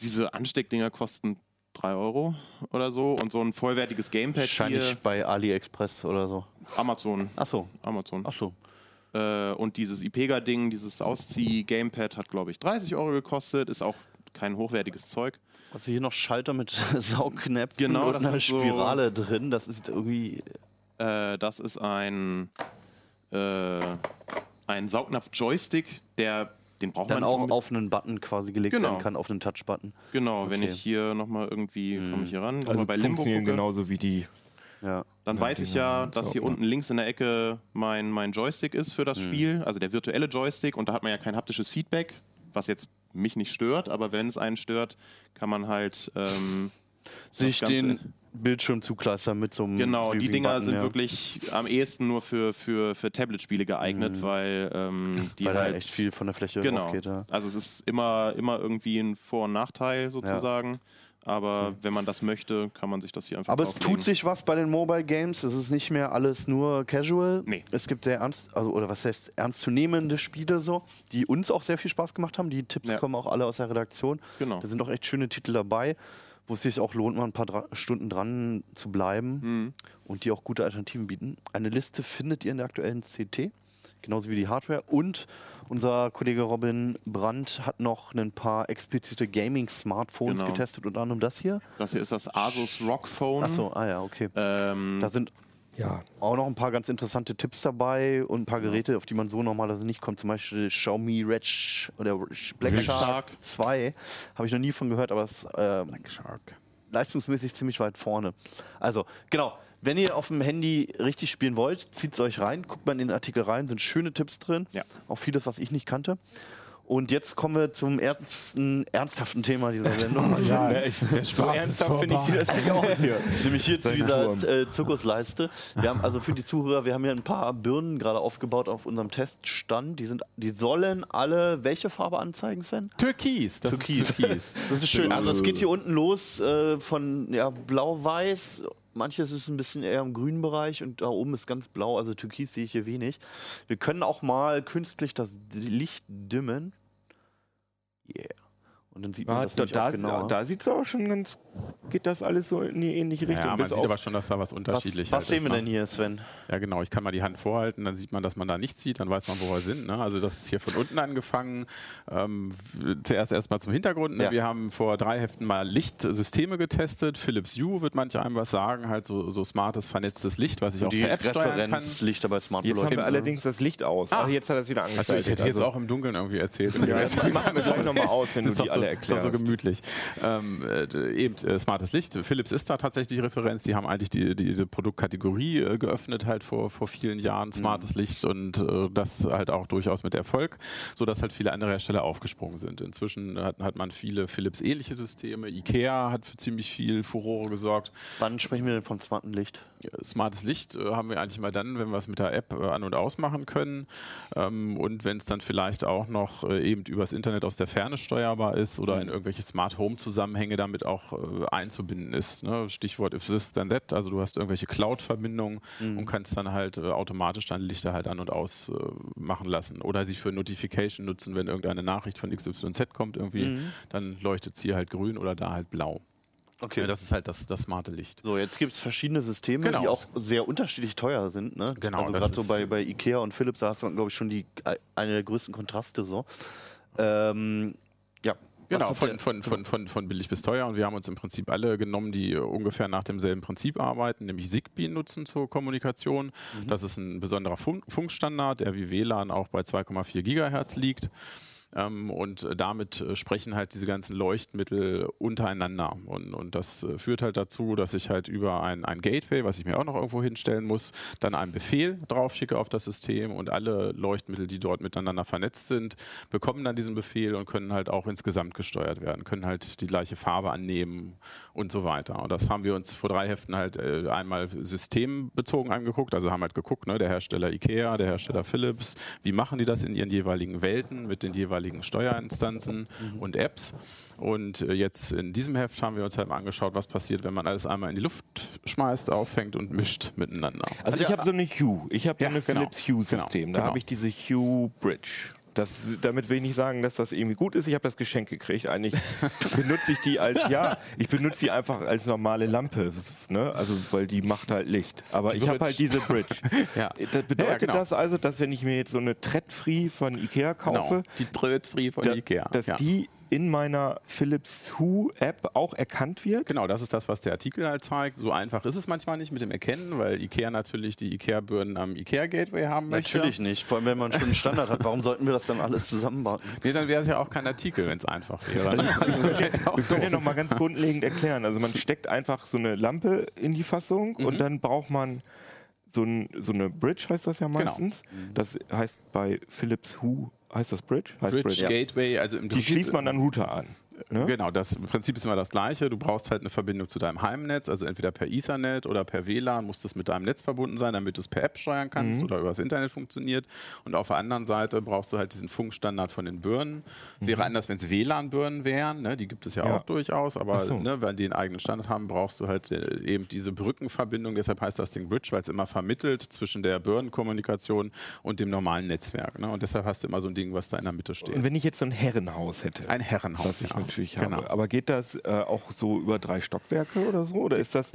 S3: diese Ansteckdinger kosten 3 Euro oder so und so ein vollwertiges Gamepad
S1: Wahrscheinlich
S3: hier,
S1: bei AliExpress oder so.
S3: Amazon,
S1: Ach so,
S3: Amazon.
S1: ach so.
S3: Äh, und dieses IPEGA-Ding, dieses Auszieh-Gamepad hat, glaube ich, 30 Euro gekostet, ist auch kein hochwertiges Zeug.
S1: Also hier noch Schalter mit Saugnäpfen
S3: Genau,
S1: und
S3: das
S1: einer
S3: sind so-
S1: Spirale drin. Das ist irgendwie.
S3: Äh, das ist ein, äh, ein Saugnapf-Joystick, der den braucht
S1: Dann
S3: man nicht
S1: auch auf einen Button quasi gelegt
S3: Genau.
S1: werden kann, auf einen Touch-Button.
S3: Genau, wenn
S1: Okay.
S3: ich hier nochmal irgendwie, komme ich hier ran,
S5: Also
S3: bei Limbo gucke,
S5: genauso wie die.
S1: Ja.
S3: dann
S5: Ja,
S3: weiß ich ja, dass hier unten links in der Ecke mein, mein Joystick ist für das
S1: Mhm.
S3: Spiel, also der virtuelle Joystick und da hat man ja kein haptisches Feedback, was jetzt mich nicht stört, aber wenn es einen stört, kann man halt ähm,
S1: Sich den Bildschirm zukleistern mit so einem.
S3: Genau, die Dinger sind
S1: ja.
S3: wirklich am ehesten nur für, für, für Tablet-Spiele geeignet, weil ähm, die
S1: Weil
S3: halt
S1: echt viel von der Fläche
S3: genau.
S1: geht. Ja.
S3: Also es ist immer, immer irgendwie ein Vor- und Nachteil sozusagen. Aber wenn man das möchte, kann man sich das hier einfach
S1: Aber es tut sich was bei den Mobile Games. Es ist nicht mehr alles nur casual.
S3: Nee.
S1: Es gibt sehr ernst, also oder was heißt ernstzunehmende Spiele so, die uns auch sehr viel Spaß gemacht haben. Die Tipps
S3: Ja.
S1: kommen auch alle aus der Redaktion.
S3: Genau.
S1: Da sind auch echt schöne Titel dabei, wo es sich auch lohnt, mal ein paar dra Stunden dran zu bleiben
S3: Mhm.
S1: und die auch gute Alternativen bieten. Eine Liste findet ihr in der aktuellen CT, genauso wie die Hardware. Und unser Kollege Robin Brandt hat noch ein paar explizite Gaming-Smartphones
S3: Genau.
S1: getestet, unter anderem das hier.
S3: Das hier ist das Asus ROG Phone.
S1: Achso, ah ja, okay.
S3: Ähm,
S1: Da sind
S5: Ja,
S1: auch noch ein paar ganz interessante Tipps dabei und ein paar Geräte, auf die man so normalerweise nicht kommt. Zum Beispiel Xiaomi Red Sh oder Black,
S3: Black
S1: Shark,
S3: Shark.
S1: 2. Habe ich noch nie von gehört, aber es ist ähm, leistungsmäßig ziemlich weit vorne. Also, genau. Wenn ihr auf dem Handy richtig spielen wollt, zieht es euch rein, guckt mal in den Artikel rein, sind schöne Tipps drin.
S3: Ja.
S1: Auch vieles, was ich nicht kannte. Und jetzt kommen wir zum ersten ernsthaften Thema dieser Sendung.
S4: Ja,
S5: Ja, ich-
S4: der
S5: so ernsthaft finde ich das nicht aus hier.
S1: Nämlich hier zu dieser äh, Zirkusleiste. Wir haben also für die Zuhörer, wir haben hier ein paar Birnen gerade aufgebaut auf unserem Teststand. Die sind, die sollen alle welche Farbe anzeigen, Sven?
S4: Türkis, das
S1: Türkis.
S4: ist Türkis.
S1: Das ist schön. Also es geht hier unten los äh, von ja, blau-weiß. Manches ist ein bisschen eher im grünen Bereich und da oben ist ganz blau. Also Türkis sehe ich hier wenig. Wir können auch mal künstlich das Licht dimmen. Yeah. Und dann sieht man
S5: Ja,
S1: das
S5: da
S1: nämlich auch
S5: da,
S1: genauer.
S5: da sieht es auch schon ganz. Geht das alles so in die ähnliche Richtung?
S4: Ja, man
S5: bis
S4: sieht aber schon, dass da was
S1: was
S4: unterschiedlich
S1: was sehen
S4: ist,
S1: wir
S4: ne?
S1: denn hier, Sven?
S4: Ja, genau. Ich kann mal die Hand vorhalten, dann sieht man, dass man da nichts sieht, dann weiß man, wo wir sind. Ne? Also das ist hier von unten angefangen. Ähm, zuerst erstmal zum Hintergrund. Ne?
S1: Ja.
S4: Wir haben vor drei Heften mal Lichtsysteme getestet. Philips Hue wird manche einem was sagen, halt so, so smartes, vernetztes Licht, was ich auch
S1: die
S4: per App steuern kann.
S1: Referenzlichter bei Smart
S5: Jetzt haben wir allerdings das Licht aus.
S4: Ah.
S5: Ach, jetzt hat er es wieder
S4: Also
S5: angeschaltet.
S4: ich hätte jetzt
S5: Also-
S4: auch im Dunkeln irgendwie erzählt.
S5: Ja, das machen wir gleich nochmal aus, wenn
S4: Das
S5: du die
S4: so,
S5: alle
S4: ist doch so
S5: erklärst.
S4: gemütlich. Ähm, äh, d- äh, smartes Licht. Philips ist da tatsächlich Referenz. Die haben eigentlich die, diese Produktkategorie äh, geöffnet halt vor, vor vielen Jahren. Smartes Licht und äh, das halt auch durchaus mit Erfolg, sodass halt viele andere Hersteller aufgesprungen sind. Inzwischen hat, hat man viele Philips-ähnliche Systeme. Ikea hat für ziemlich viel Furore gesorgt.
S1: Wann sprechen wir denn vom smarten Licht?
S4: Smartes Licht äh, haben wir eigentlich mal dann, wenn wir es mit der App äh, an- und ausmachen können. Ähm, und wenn es dann vielleicht auch noch äh, eben übers Internet aus der Ferne steuerbar ist oder in irgendwelche Smart Home Zusammenhänge damit auch einzubinden ist. Ne? Stichwort if this then that. Also du hast irgendwelche Cloud-Verbindungen und kannst dann halt äh, automatisch deine Lichter halt an und aus äh, machen lassen. Oder sie für Notification nutzen, wenn irgendeine Nachricht von XYZ kommt irgendwie, dann leuchtet es hier halt grün oder da halt blau.
S1: Okay.
S4: Ja, das ist halt das, das smarte Licht.
S1: So, jetzt gibt es verschiedene Systeme,
S4: Genau.
S1: die auch sehr unterschiedlich teuer sind. Ne?
S4: Genau,
S1: Also gerade so bei, bei Ikea und Philips, da hast du, glaube ich, schon die, äh, eine der größten Kontraste so. Ähm, ja.
S4: Genau, von, von, von, von, von billig bis teuer. Und wir haben uns im Prinzip alle genommen, die ungefähr nach demselben Prinzip arbeiten, nämlich Zigbee nutzen zur Kommunikation.
S1: Mhm.
S4: Das ist ein besonderer Funk Funkstandard, der wie WLAN auch bei 2,4 Gigahertz liegt. Ähm, und damit äh, sprechen halt diese ganzen Leuchtmittel untereinander. Und, und das äh, führt halt dazu, dass ich halt über ein, ein Gateway, was ich mir auch noch irgendwo hinstellen muss, dann einen Befehl drauf schicke auf das System und alle Leuchtmittel, die dort miteinander vernetzt sind, bekommen dann diesen Befehl und können halt auch insgesamt gesteuert werden, können halt die gleiche Farbe annehmen und so weiter. Und das haben wir uns vor drei Heften halt äh, einmal systembezogen angeguckt, also haben halt geguckt, ne, der Hersteller IKEA, der Hersteller Philips, wie machen die das in ihren jeweiligen Welten mit den jeweiligen Steuerinstanzen mhm. und Apps. Und äh, jetzt in diesem Heft haben wir uns halt mal angeschaut, was passiert, wenn man alles einmal in die Luft schmeißt, auffängt und mischt miteinander.
S5: Also ich habe so eine Hue, ich habe ja, so eine genau. Philips Hue-System, genau. da genau. habe ich diese Hue Bridge. Das, damit will ich nicht sagen, dass das irgendwie gut ist. Ich habe das Geschenk gekriegt. Eigentlich benutze ich die als, ja, ich benutze die einfach als normale Lampe. Ne? Also, weil die macht halt Licht. Aber die ich habe halt diese Bridge. ja. Das bedeutet ja, genau. das also, dass wenn ich mir jetzt so eine Thread-Free von Ikea kaufe, genau.
S4: die Thread-Free von da, Ikea,
S5: dass die in meiner Philips Hue App auch erkannt wird?
S4: Genau, das ist das, was der Artikel halt zeigt. So einfach ist es manchmal nicht mit dem Erkennen, weil IKEA natürlich die IKEA-Birnen am IKEA-Gateway haben möchte.
S1: Natürlich nicht, vor allem wenn man schon einen Standard hat. Warum sollten wir das dann alles zusammenbauen?
S4: Nee, dann wäre es ja auch kein Artikel, wenn es einfach wäre.
S5: wir können ja noch mal ganz grundlegend erklären. Also man steckt einfach so eine Lampe in die Fassung mhm. und dann braucht man so, ein, so, eine Bridge, heißt das ja genau. meistens. Genau. Das heißt bei Philips Hue heißt das Bridge? Heißt
S4: Bridge, Bridge Gateway, also im
S5: Die schließt man dann Router an.
S4: Ne? Genau, das Prinzip ist immer das gleiche. Du brauchst halt eine Verbindung zu deinem Heimnetz, also entweder per Ethernet oder per WLAN muss das mit deinem Netz verbunden sein, damit du es per App steuern kannst mhm. oder übers Internet funktioniert. Und auf der anderen Seite brauchst du halt diesen Funkstandard von den Birnen. Mhm. Wäre anders, wenn es WLAN-Birnen wären, ne? die gibt es ja, ja. auch durchaus, aber so. ne, wenn die einen eigenen Standard haben, brauchst du halt äh, eben diese Brückenverbindung. Deshalb heißt das Ding Bridge, weil es immer vermittelt zwischen der Birnenkommunikation und dem normalen Netzwerk. Ne? Und deshalb hast du immer so ein Ding, was da in der Mitte steht.
S5: Und wenn ich jetzt so ein Herrenhaus hätte?
S4: Ein Herrenhaus,
S5: ja natürlich genau. habe. Aber geht das äh, auch so über drei Stockwerke oder so? Oder ist das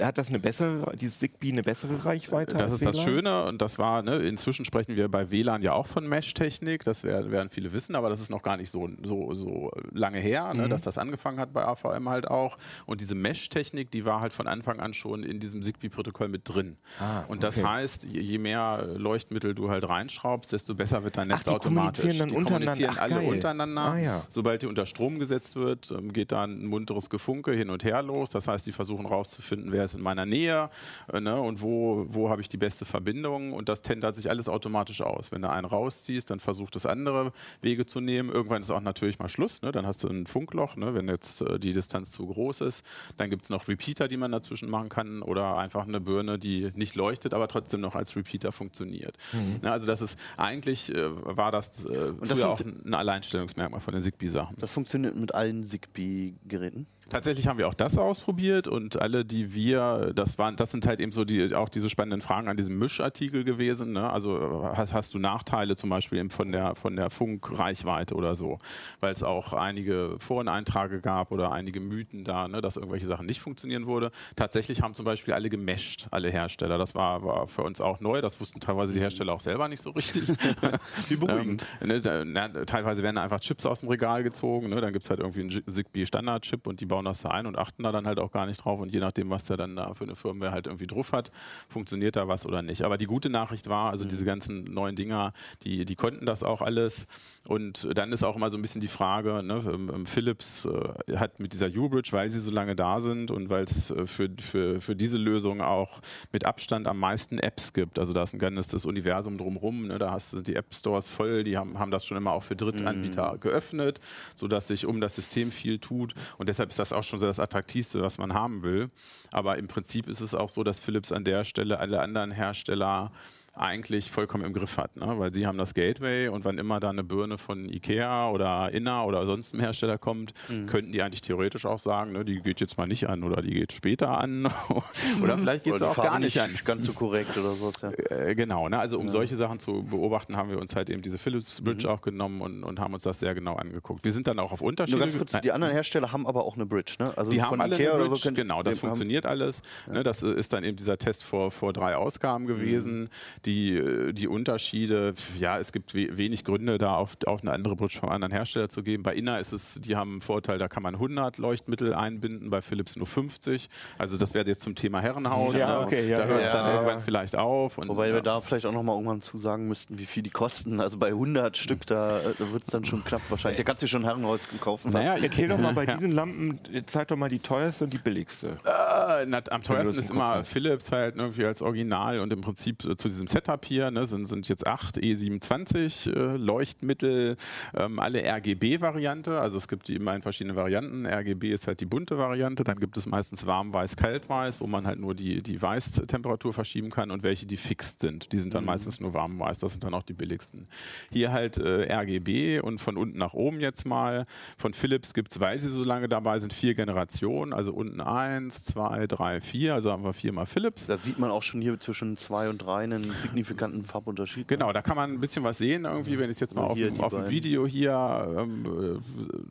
S5: hat das eine bessere, dieses Zigbee eine bessere Reichweite?
S4: Das ist WLAN? das Schöne und das war, ne, inzwischen sprechen wir bei WLAN ja auch von Mesh-Technik, das werden, werden viele wissen, aber das ist noch gar nicht so, so, so lange her, ne, mhm. dass das angefangen hat bei AVM halt auch. Und diese Mesh-Technik, die war halt von Anfang an schon in diesem Zigbee-Protokoll mit drin. Ah, und das okay. heißt, je mehr Leuchtmittel du halt reinschraubst, desto besser wird dein Netz Ach, die automatisch.
S5: Kommunizieren dann die kommunizieren
S4: Ach, alle geil. untereinander. Ah, ja. Sobald die unter Strom gesetzt wird, ähm, geht da ein munteres Gefunke hin und her los. Das heißt, die versuchen rauszufinden, wer ist in meiner Nähe äh, ne, und wo, wo habe ich die beste Verbindung und das tendert sich alles automatisch aus. Wenn du einen rausziehst, dann versucht es andere Wege zu nehmen. Irgendwann ist auch natürlich mal Schluss, ne? dann hast du ein Funkloch, ne? wenn jetzt äh, die Distanz zu groß ist. Dann gibt es noch Repeater, die man dazwischen machen kann oder einfach eine Birne, die nicht leuchtet, aber trotzdem noch als Repeater funktioniert. Mhm. Ne, also das ist eigentlich äh, war das äh, früher auch ein Alleinstellungsmerkmal von den Zigbee-Sachen.
S1: Das funktioniert mit allen Zigbee-Geräten?
S4: Tatsächlich haben wir auch das ausprobiert und alle, die wir, das waren, das sind halt eben so die, auch diese spannenden Fragen an diesem Mischartikel gewesen. Ne? Also hast, hast, du Nachteile zum Beispiel eben von der, von der Funkreichweite oder so, weil es auch einige Foreneintrage gab oder einige Mythen da, ne, dass irgendwelche Sachen nicht funktionieren würde. Tatsächlich haben zum Beispiel alle gemescht, alle Hersteller. Das war, war für uns auch neu. Das wussten teilweise die Hersteller auch selber nicht so richtig. Wie beruhigend. ähm, ne, da, na, teilweise werden einfach Chips aus dem Regal gezogen. Ne? Dann gibt es halt irgendwie einen Zigbee Standard-Chip und die bauen das da ein und achten da dann halt auch gar nicht drauf. Und je nachdem, was der dann da für eine Firmware halt irgendwie drauf hat, funktioniert da was oder nicht. Aber die gute Nachricht war, also mhm. diese ganzen neuen Dinger, die, die konnten das auch alles. Und dann ist auch immer so ein bisschen die Frage, ne, ähm, ähm, Philips äh, hat mit dieser U-Bridge, weil sie so lange da sind und weil es äh, für, für, für diese Lösung auch mit Abstand am meisten Apps gibt. Also da ist ein ganzes Universum drumherum. Ne, da hast du die App Stores voll, die haben, haben das schon immer auch für Drittanbieter mhm. geöffnet, sodass sich um das System viel tut. Und deshalb ist das auch schon so das Attraktivste, was man haben will. Aber im Prinzip ist es auch so, dass Philips an der Stelle alle anderen Hersteller eigentlich vollkommen im Griff hat. Ne? Weil sie haben das Gateway und wann immer da eine Birne von Ikea oder Inna oder sonst einem Hersteller kommt, mhm. könnten die eigentlich theoretisch auch sagen, ne, die geht jetzt mal nicht an oder die geht später an oder vielleicht geht es auch gar nicht, an.
S1: Ganz so korrekt oder so. Ja.
S4: Äh, genau, ne? also um ja. solche Sachen zu beobachten, haben wir uns halt eben diese Philips Bridge mhm. auch genommen und, und, haben uns das sehr genau angeguckt. Wir sind dann auch auf Unterschiede.
S1: Nur ganz kurz, die anderen Hersteller haben aber auch eine Bridge, ne?
S4: Also die haben alle Ikea eine Bridge, so genau, das funktioniert alles. Ne? Das ist dann eben dieser Test vor, vor drei Ausgaben gewesen. Mhm Die, äh, die Unterschiede, ja, es gibt we wenig Gründe, da auf, auf eine andere Bridge vom anderen Hersteller zu geben. Bei Inner ist es, die haben einen Vorteil, da kann man 100 Leuchtmittel einbinden, bei Philips nur 50. Also das wäre jetzt zum Thema Herrenhaus.
S5: Ja,
S4: ne?
S5: okay, ja,
S4: da hört es
S1: ja.
S4: dann irgendwann vielleicht auf. Und,
S1: Wobei
S4: ja.
S1: wir da vielleicht auch nochmal irgendwann zu sagen müssten, wie viel die kosten. Also bei 100 Stück, da, da wird es dann schon knapp wahrscheinlich. Da kannst du schon ein Herrenhaus kaufen.
S4: naja,
S5: Erzähl doch mal bei
S4: Ja.
S5: diesen Lampen, zeig doch mal die teuerste und die billigste.
S4: Äh, na, am teuersten ist immer. Philips halt irgendwie als Original und im Prinzip äh, zu diesem Setup hier ne, sind, sind jetzt acht E27 äh, Leuchtmittel, ähm, alle RGB-Variante. Also es gibt die immer in verschiedenen Varianten. RGB ist halt die bunte Variante. Dann gibt es meistens warm-weiß, kalt-weiß, wo man halt nur die, die Weißtemperatur verschieben kann und welche, die fixed sind. Die sind dann meistens nur warm-weiß. Das sind dann auch die billigsten. Hier halt äh, RGB und von unten nach oben jetzt mal. Von Philips gibt es, weil sie so lange dabei sind, vier Generationen. Also unten eins, zwei, drei, vier. Also haben wir viermal Philips.
S1: Da sieht man auch schon hier zwischen 2 und 3 einen signifikanten Farbunterschied.
S4: Genau, da kann man ein bisschen was sehen, irgendwie, wenn ich es jetzt mal auf, auf dem. Video hier ähm,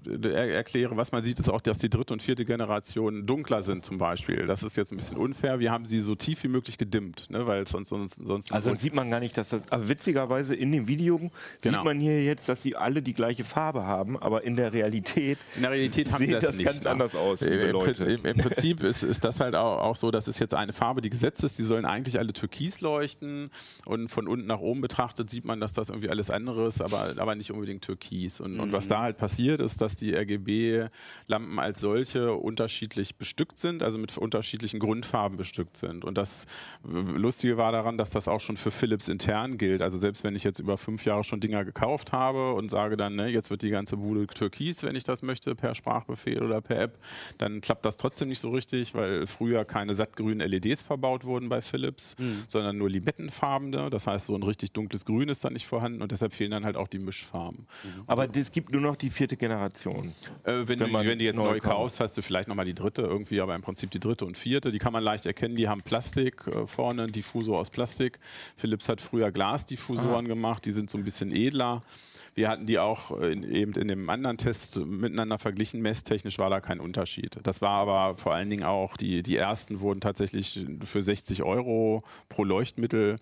S4: äh, er, erkläre. Was man sieht, ist auch, dass die dritte und vierte Generation dunkler sind, zum Beispiel. Das ist jetzt ein bisschen unfair. Wir haben sie so tief wie möglich gedimmt, ne, weil es sonst, sonst, sonst
S5: Also dann sieht man gar nicht, dass das. Aber witzigerweise in dem Video
S4: Genau.
S5: sieht man hier jetzt, dass sie alle die gleiche Farbe haben, aber in der Realität
S4: In der Realität haben sie
S5: sieht
S4: das,
S5: das
S4: nicht.
S5: ganz
S4: ne?
S5: anders aus, liebe
S4: Im,
S5: Leute.
S4: Im, Im Prinzip ist, ist das halt auch, auch so, das ist jetzt eine Farbe, die gesetzt ist. Die sollen eigentlich alle türkis leuchten und von unten nach oben betrachtet sieht man, dass das irgendwie alles andere ist, aber, aber nicht unbedingt türkis. Und, und
S5: Mhm.
S4: was da halt passiert, ist, dass die RGB-Lampen als solche unterschiedlich bestückt sind, also mit unterschiedlichen Grundfarben bestückt sind. Und das Lustige war daran, dass das auch schon für Philips intern gilt. Also selbst wenn ich jetzt über fünf Jahre schon Dinger gekauft habe und sage dann, ne, jetzt wird die ganze Bude türkis, wenn ich das möchte, per Sprachbefehl oder per App, dann klappt das trotzdem nicht so richtig, weil früher keine sattgrünen LEDs verbaut wurden bei Philips, sondern nur limettenfarbene. Das heißt, so ein richtig dunkles Grün ist da nicht vorhanden und deshalb fehlen dann halt auch die Mischfarben.
S5: Aber es gibt nur noch die vierte Generation.
S4: Äh, wenn,
S5: Wenn
S4: du, wenn du jetzt
S5: neu
S4: neu kaufst, hast du vielleicht nochmal die dritte irgendwie, aber im Prinzip die dritte und vierte. Die kann man leicht erkennen, die haben Plastik äh, vorne, ein Diffusor aus Plastik. Philips hat früher Glasdiffusoren gemacht, die sind so ein bisschen edler. Wir hatten die auch äh, in, eben in dem anderen Test miteinander verglichen. Messtechnisch war da kein Unterschied. Das war aber vor allen Dingen auch, die, die ersten wurden tatsächlich für 60 Euro pro Leuchtmittel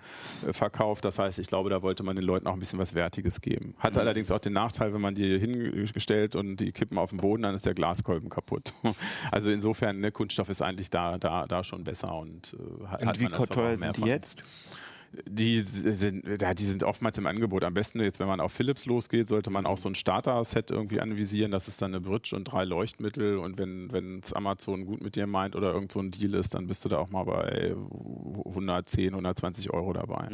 S4: äh, verkauft. Das heißt, ich glaube, da wollte man den Leuten auch ein bisschen was Wertiges geben. Hatte allerdings auch den Nachteil, wenn man die hingestellt und die kippen auf den Boden, dann ist der Glaskolben kaputt. Also insofern, ne, Kunststoff ist eigentlich da, da, da schon besser und äh, hat,
S5: Und
S4: hat
S5: wie
S4: man als
S5: teuer sind die jetzt?
S4: Die sind, ja, die sind oftmals im Angebot. Am besten jetzt, wenn man auf Philips losgeht, sollte man auch so ein Starter-Set irgendwie anvisieren. Das ist dann eine Bridge und drei Leuchtmittel. Und wenn es Amazon gut mit dir meint oder irgend so ein Deal ist, dann bist du da auch mal bei 110, 120 Euro dabei.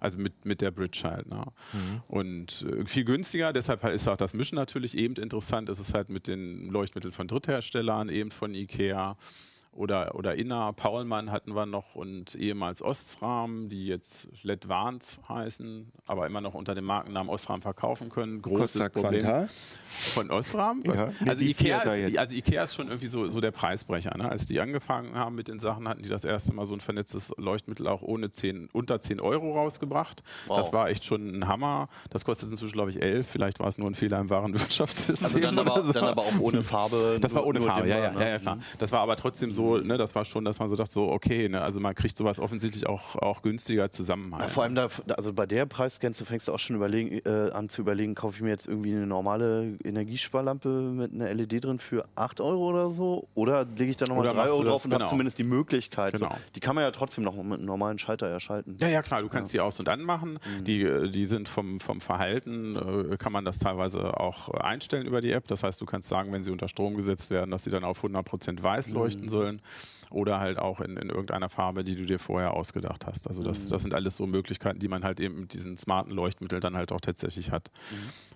S4: Also mit, mit der Bridge halt. Ne? Und äh, viel günstiger. Deshalb ist auch das Mischen natürlich eben interessant. Es ist halt mit den Leuchtmitteln von Drittherstellern, eben von Ikea oder, oder Inna, Paulmann hatten wir noch und ehemals Ostram, die jetzt LED Vans heißen, aber immer noch unter dem Markennamen Ostram verkaufen können. Großes
S5: Costa
S4: Problem.
S5: Quanta?
S4: Von Osram?
S5: Ja.
S4: Also, Ikea ist, also Ikea ist schon irgendwie so, so der Preisbrecher. Ne? Als die angefangen haben mit den Sachen, hatten die das erste Mal so ein vernetztes Leuchtmittel auch ohne 10, unter 10 Euro rausgebracht.
S1: Wow.
S4: Das war echt schon ein Hammer. Das kostet inzwischen, glaube ich, 11. Vielleicht war es nur ein Fehler im Warenwirtschaftssystem.
S1: Also dann aber,
S4: so.
S1: dann aber auch ohne Farbe.
S4: Das war ohne Farbe, ja,
S1: ne?
S4: ja, ja, klar. Das war aber trotzdem so, ne, das war schon, dass man so dachte, so, okay, ne, also man kriegt sowas offensichtlich auch, auch günstiger zusammen.
S1: Ja,
S4: halt.
S1: vor allem da, also bei der Preisgrenze fängst du auch schon überlegen, äh, an zu überlegen, kaufe ich mir jetzt irgendwie eine normale Energiesparlampe mit einer LED drin für 8 Euro oder so? Oder lege ich da nochmal
S4: Oder
S1: 3
S4: machst
S1: Euro drauf und
S4: genau.
S1: habe zumindest die Möglichkeit.
S4: Genau.
S1: So, die kann man ja trotzdem noch mit einem normalen Schalter erschalten.
S4: Ja, ja, klar, du kannst die aus- und anmachen.
S1: Mhm.
S4: Die, äh, die sind vom, vom Verhalten, äh, kann man das teilweise auch einstellen über die App. Das heißt, du kannst sagen, wenn sie unter Strom gesetzt werden, dass sie dann auf 100% weiß
S1: Mhm.
S4: leuchten sollen. Oder halt auch in, in irgendeiner Farbe, die du dir vorher ausgedacht hast. Also
S1: Mhm.
S4: das, das sind alles so Möglichkeiten, die man halt eben mit diesen smarten Leuchtmitteln dann halt auch tatsächlich hat.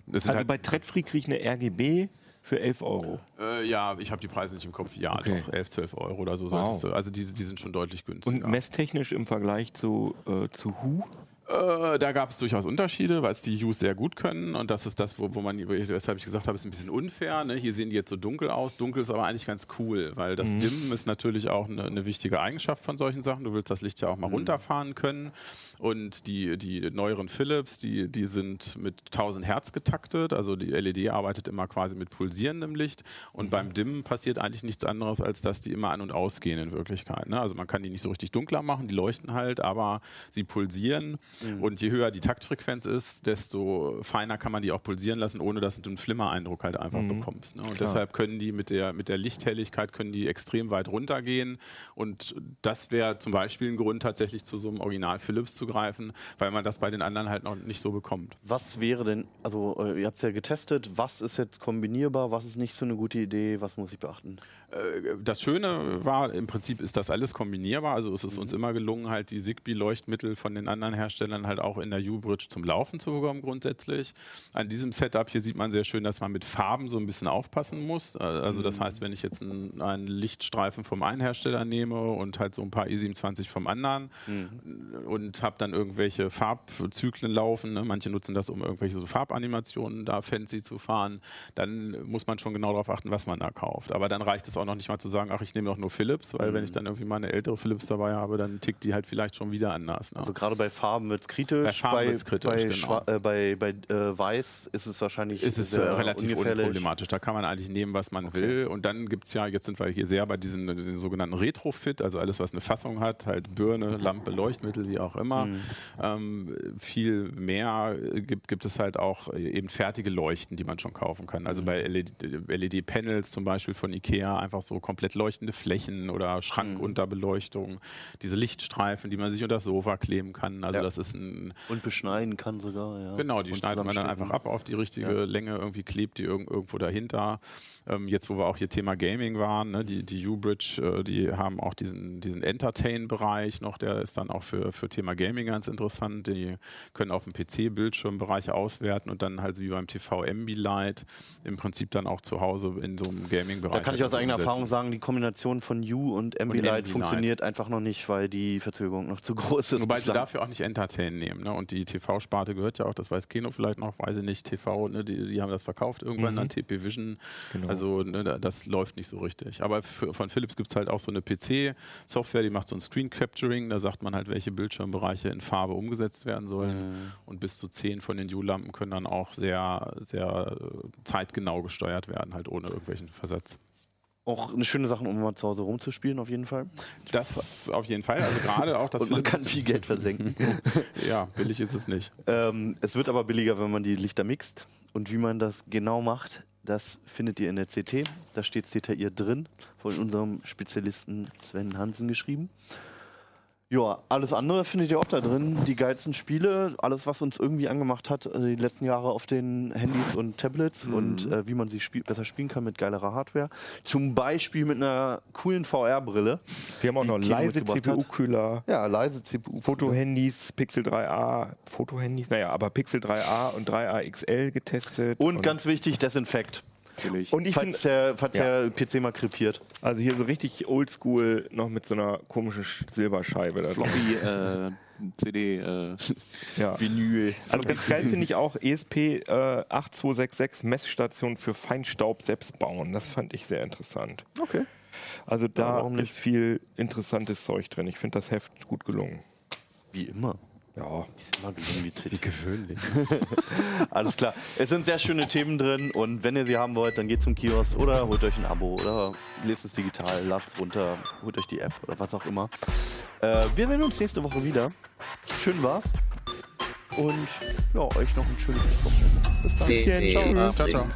S4: Das sind
S5: Also
S4: halt,
S5: bei Treadfree kriege ich eine RGB für 11 Euro.
S4: äh, ja, ich habe die Preise nicht im Kopf. Ja,
S5: Okay.
S4: doch, 11, 12 Euro oder so.
S5: Wow.
S4: Also die, die sind schon deutlich günstiger.
S5: Und messtechnisch im Vergleich zu, äh, zu Hu?
S4: Äh, da gab es durchaus Unterschiede, weil es die Hughes sehr gut können. Und das ist das, wo, wo man, weshalb ich gesagt habe, ist ein bisschen unfair. Ne? Hier sehen die jetzt so dunkel aus. Dunkel ist aber eigentlich ganz cool, weil das Dimmen ist natürlich auch eine, eine wichtige Eigenschaft von solchen Sachen. Du willst das Licht ja auch mal runterfahren können. Und die, die neueren Philips, die, die sind mit 1000 Hertz getaktet. Also die LED arbeitet immer quasi mit pulsierendem Licht. Und beim Dimmen passiert eigentlich nichts anderes, als dass die immer an- und ausgehen in Wirklichkeit. Ne? Also man kann die nicht so richtig dunkler machen, die leuchten halt, aber sie pulsieren. Mhm. Und je höher die Taktfrequenz ist, desto feiner kann man die auch pulsieren lassen, ohne dass du einen Flimmer-Eindruck halt einfach mhm. bekommst. Ne? Und Klar. deshalb können die mit der, mit der Lichthelligkeit können die extrem weit runtergehen. Und das wäre zum Beispiel ein Grund, tatsächlich zu so einem Original Philips zu greifen, weil man das bei den anderen halt noch nicht so bekommt.
S1: Was wäre denn, also äh, ihr habt es ja getestet, was ist jetzt kombinierbar, was ist nicht so eine gute Idee, was muss ich beachten?
S4: Äh, das Schöne war, im Prinzip ist das alles kombinierbar. Also es ist mhm. uns immer gelungen, halt die Zigbee-Leuchtmittel von den anderen Herstellern halt auch in der U-Bridge zum Laufen zu bekommen grundsätzlich. An diesem Setup hier sieht man sehr schön, dass man mit Farben so ein bisschen aufpassen muss. Äh, also das mhm. heißt, wenn ich jetzt einen, einen Lichtstreifen vom einen Hersteller nehme und halt so ein paar E27 vom anderen mhm. und habe dann irgendwelche Farbzyklen laufen, ne? manche nutzen das, um irgendwelche so Farbanimationen da fancy zu fahren, dann muss man schon genau darauf achten, was man da kauft. Aber dann reicht es auch noch nicht mal zu sagen, ach, ich nehme doch nur Philips, weil mhm. wenn ich dann irgendwie mal eine ältere Philips dabei habe, dann tickt die halt vielleicht schon wieder anders.
S1: Ne? Also gerade bei Farben wird es kritisch. Bei Farben kritisch, bei, genau. äh, bei, bei äh, Weiß ist es wahrscheinlich
S4: ist es, äh, relativ unproblematisch. Da kann man eigentlich nehmen, was man okay. will. Und dann gibt es ja, jetzt sind wir hier sehr bei diesen, diesen, sogenannten Retrofit, also alles, was eine Fassung hat, halt Birne, Lampe, Leuchtmittel, wie auch immer. Mhm. Ähm, viel mehr gibt, gibt es halt auch eben fertige Leuchten, die man schon kaufen kann. Also mhm. bei LED-Panels LED zum Beispiel von Ikea einfach so komplett leuchtende Flächen oder Schrankunterbeleuchtung, diese Lichtstreifen, die man sich unter das Sofa kleben kann. Also ja. das ist ein
S1: und beschneiden kann sogar. Ja.
S4: Genau, die schneiden man dann einfach ab auf die richtige ja. Länge. Irgendwie klebt die irgendwo dahinter. Ähm, jetzt, wo wir auch hier Thema Gaming waren, ne, die, die U-Bridge, äh, die haben auch diesen, diesen Entertain-Bereich noch. Der ist dann auch für, für Thema Gaming ganz interessant. Die können auf dem PC-Bildschirmbereich auswerten und dann halt wie beim TV Ambilight im Prinzip dann auch zu Hause in so einem Gaming-Bereich.
S1: Da kann ich aus eigener Erfahrung sagen, die Kombination von U und Ambilight funktioniert einfach noch nicht, weil die Verzögerung noch zu groß ist.
S4: Wobei sie dafür auch nicht Entertain nehmen. Ne? Und die TV-Sparte gehört ja auch, das weiß Keno vielleicht noch, weiß ich nicht, TV, ne? die, die haben das verkauft irgendwann mhm. an TP Vision. Genau. Also ne, das läuft nicht so richtig. Aber für, von Philips gibt es halt auch so eine PC-Software, die macht so ein Screen Capturing. Da sagt man halt, welche Bildschirmbereiche in Farbe umgesetzt werden sollen. Mhm. Und bis zu zehn von den U-Lampen können dann auch sehr, sehr zeitgenau gesteuert werden, halt ohne irgendwelchen Versatz
S1: auch eine schöne Sache, um mal zu Hause rumzuspielen, auf jeden Fall.
S4: Das auf jeden Fall. Also gerade auch das.
S1: Und man kann viel Geld versenken.
S4: ja, billig ist es nicht.
S1: Ähm, es wird aber billiger, wenn man die Lichter mixt. Und wie man das genau macht, das findet ihr in der CT. Da steht es detailliert drin, von unserem Spezialisten Sven Hansen geschrieben. Ja, alles andere findet ihr auch da drin. Die geilsten Spiele, alles, was uns irgendwie angemacht hat, äh, die letzten Jahre auf den Handys und Tablets mhm. und äh, wie man sie spiel besser spielen kann mit geilerer Hardware. Zum Beispiel mit einer coolen VR-Brille.
S5: Wir haben auch noch leise CPU-Kühler.
S1: Ja, leise CPU.
S5: Fotohandys, Pixel 3a, Fotohandys, naja, aber Pixel 3a und 3a XL getestet.
S1: Und, und ganz wichtig, Desinfekt.
S5: Natürlich.
S1: Und ich falls, der, falls ja. der PC mal krepiert.
S5: Also hier so richtig oldschool noch mit so einer komischen Silberscheibe. Da
S3: Floppy äh, CD äh,
S5: ja. Vinyl. Also ganz geil finde ich auch ESP äh, 8266 Messstation für Feinstaub selbst bauen. Das fand ich sehr interessant.
S1: Okay.
S5: Also da ja, ist viel interessantes Zeug drin. Ich finde das Heft gut gelungen.
S1: Wie immer.
S5: Ja,
S1: ist immer wie, wie gewöhnlich. Alles klar. Es sind sehr schöne Themen drin und wenn ihr sie haben wollt, dann geht zum Kiosk oder holt euch ein Abo oder lest es digital, lasst es runter, holt euch die App oder was auch immer. Äh, wir sehen uns nächste Woche wieder. Schön war's. Und ja, euch noch ein schönes Wochenende. Bis dann.
S3: Ciao. ciao.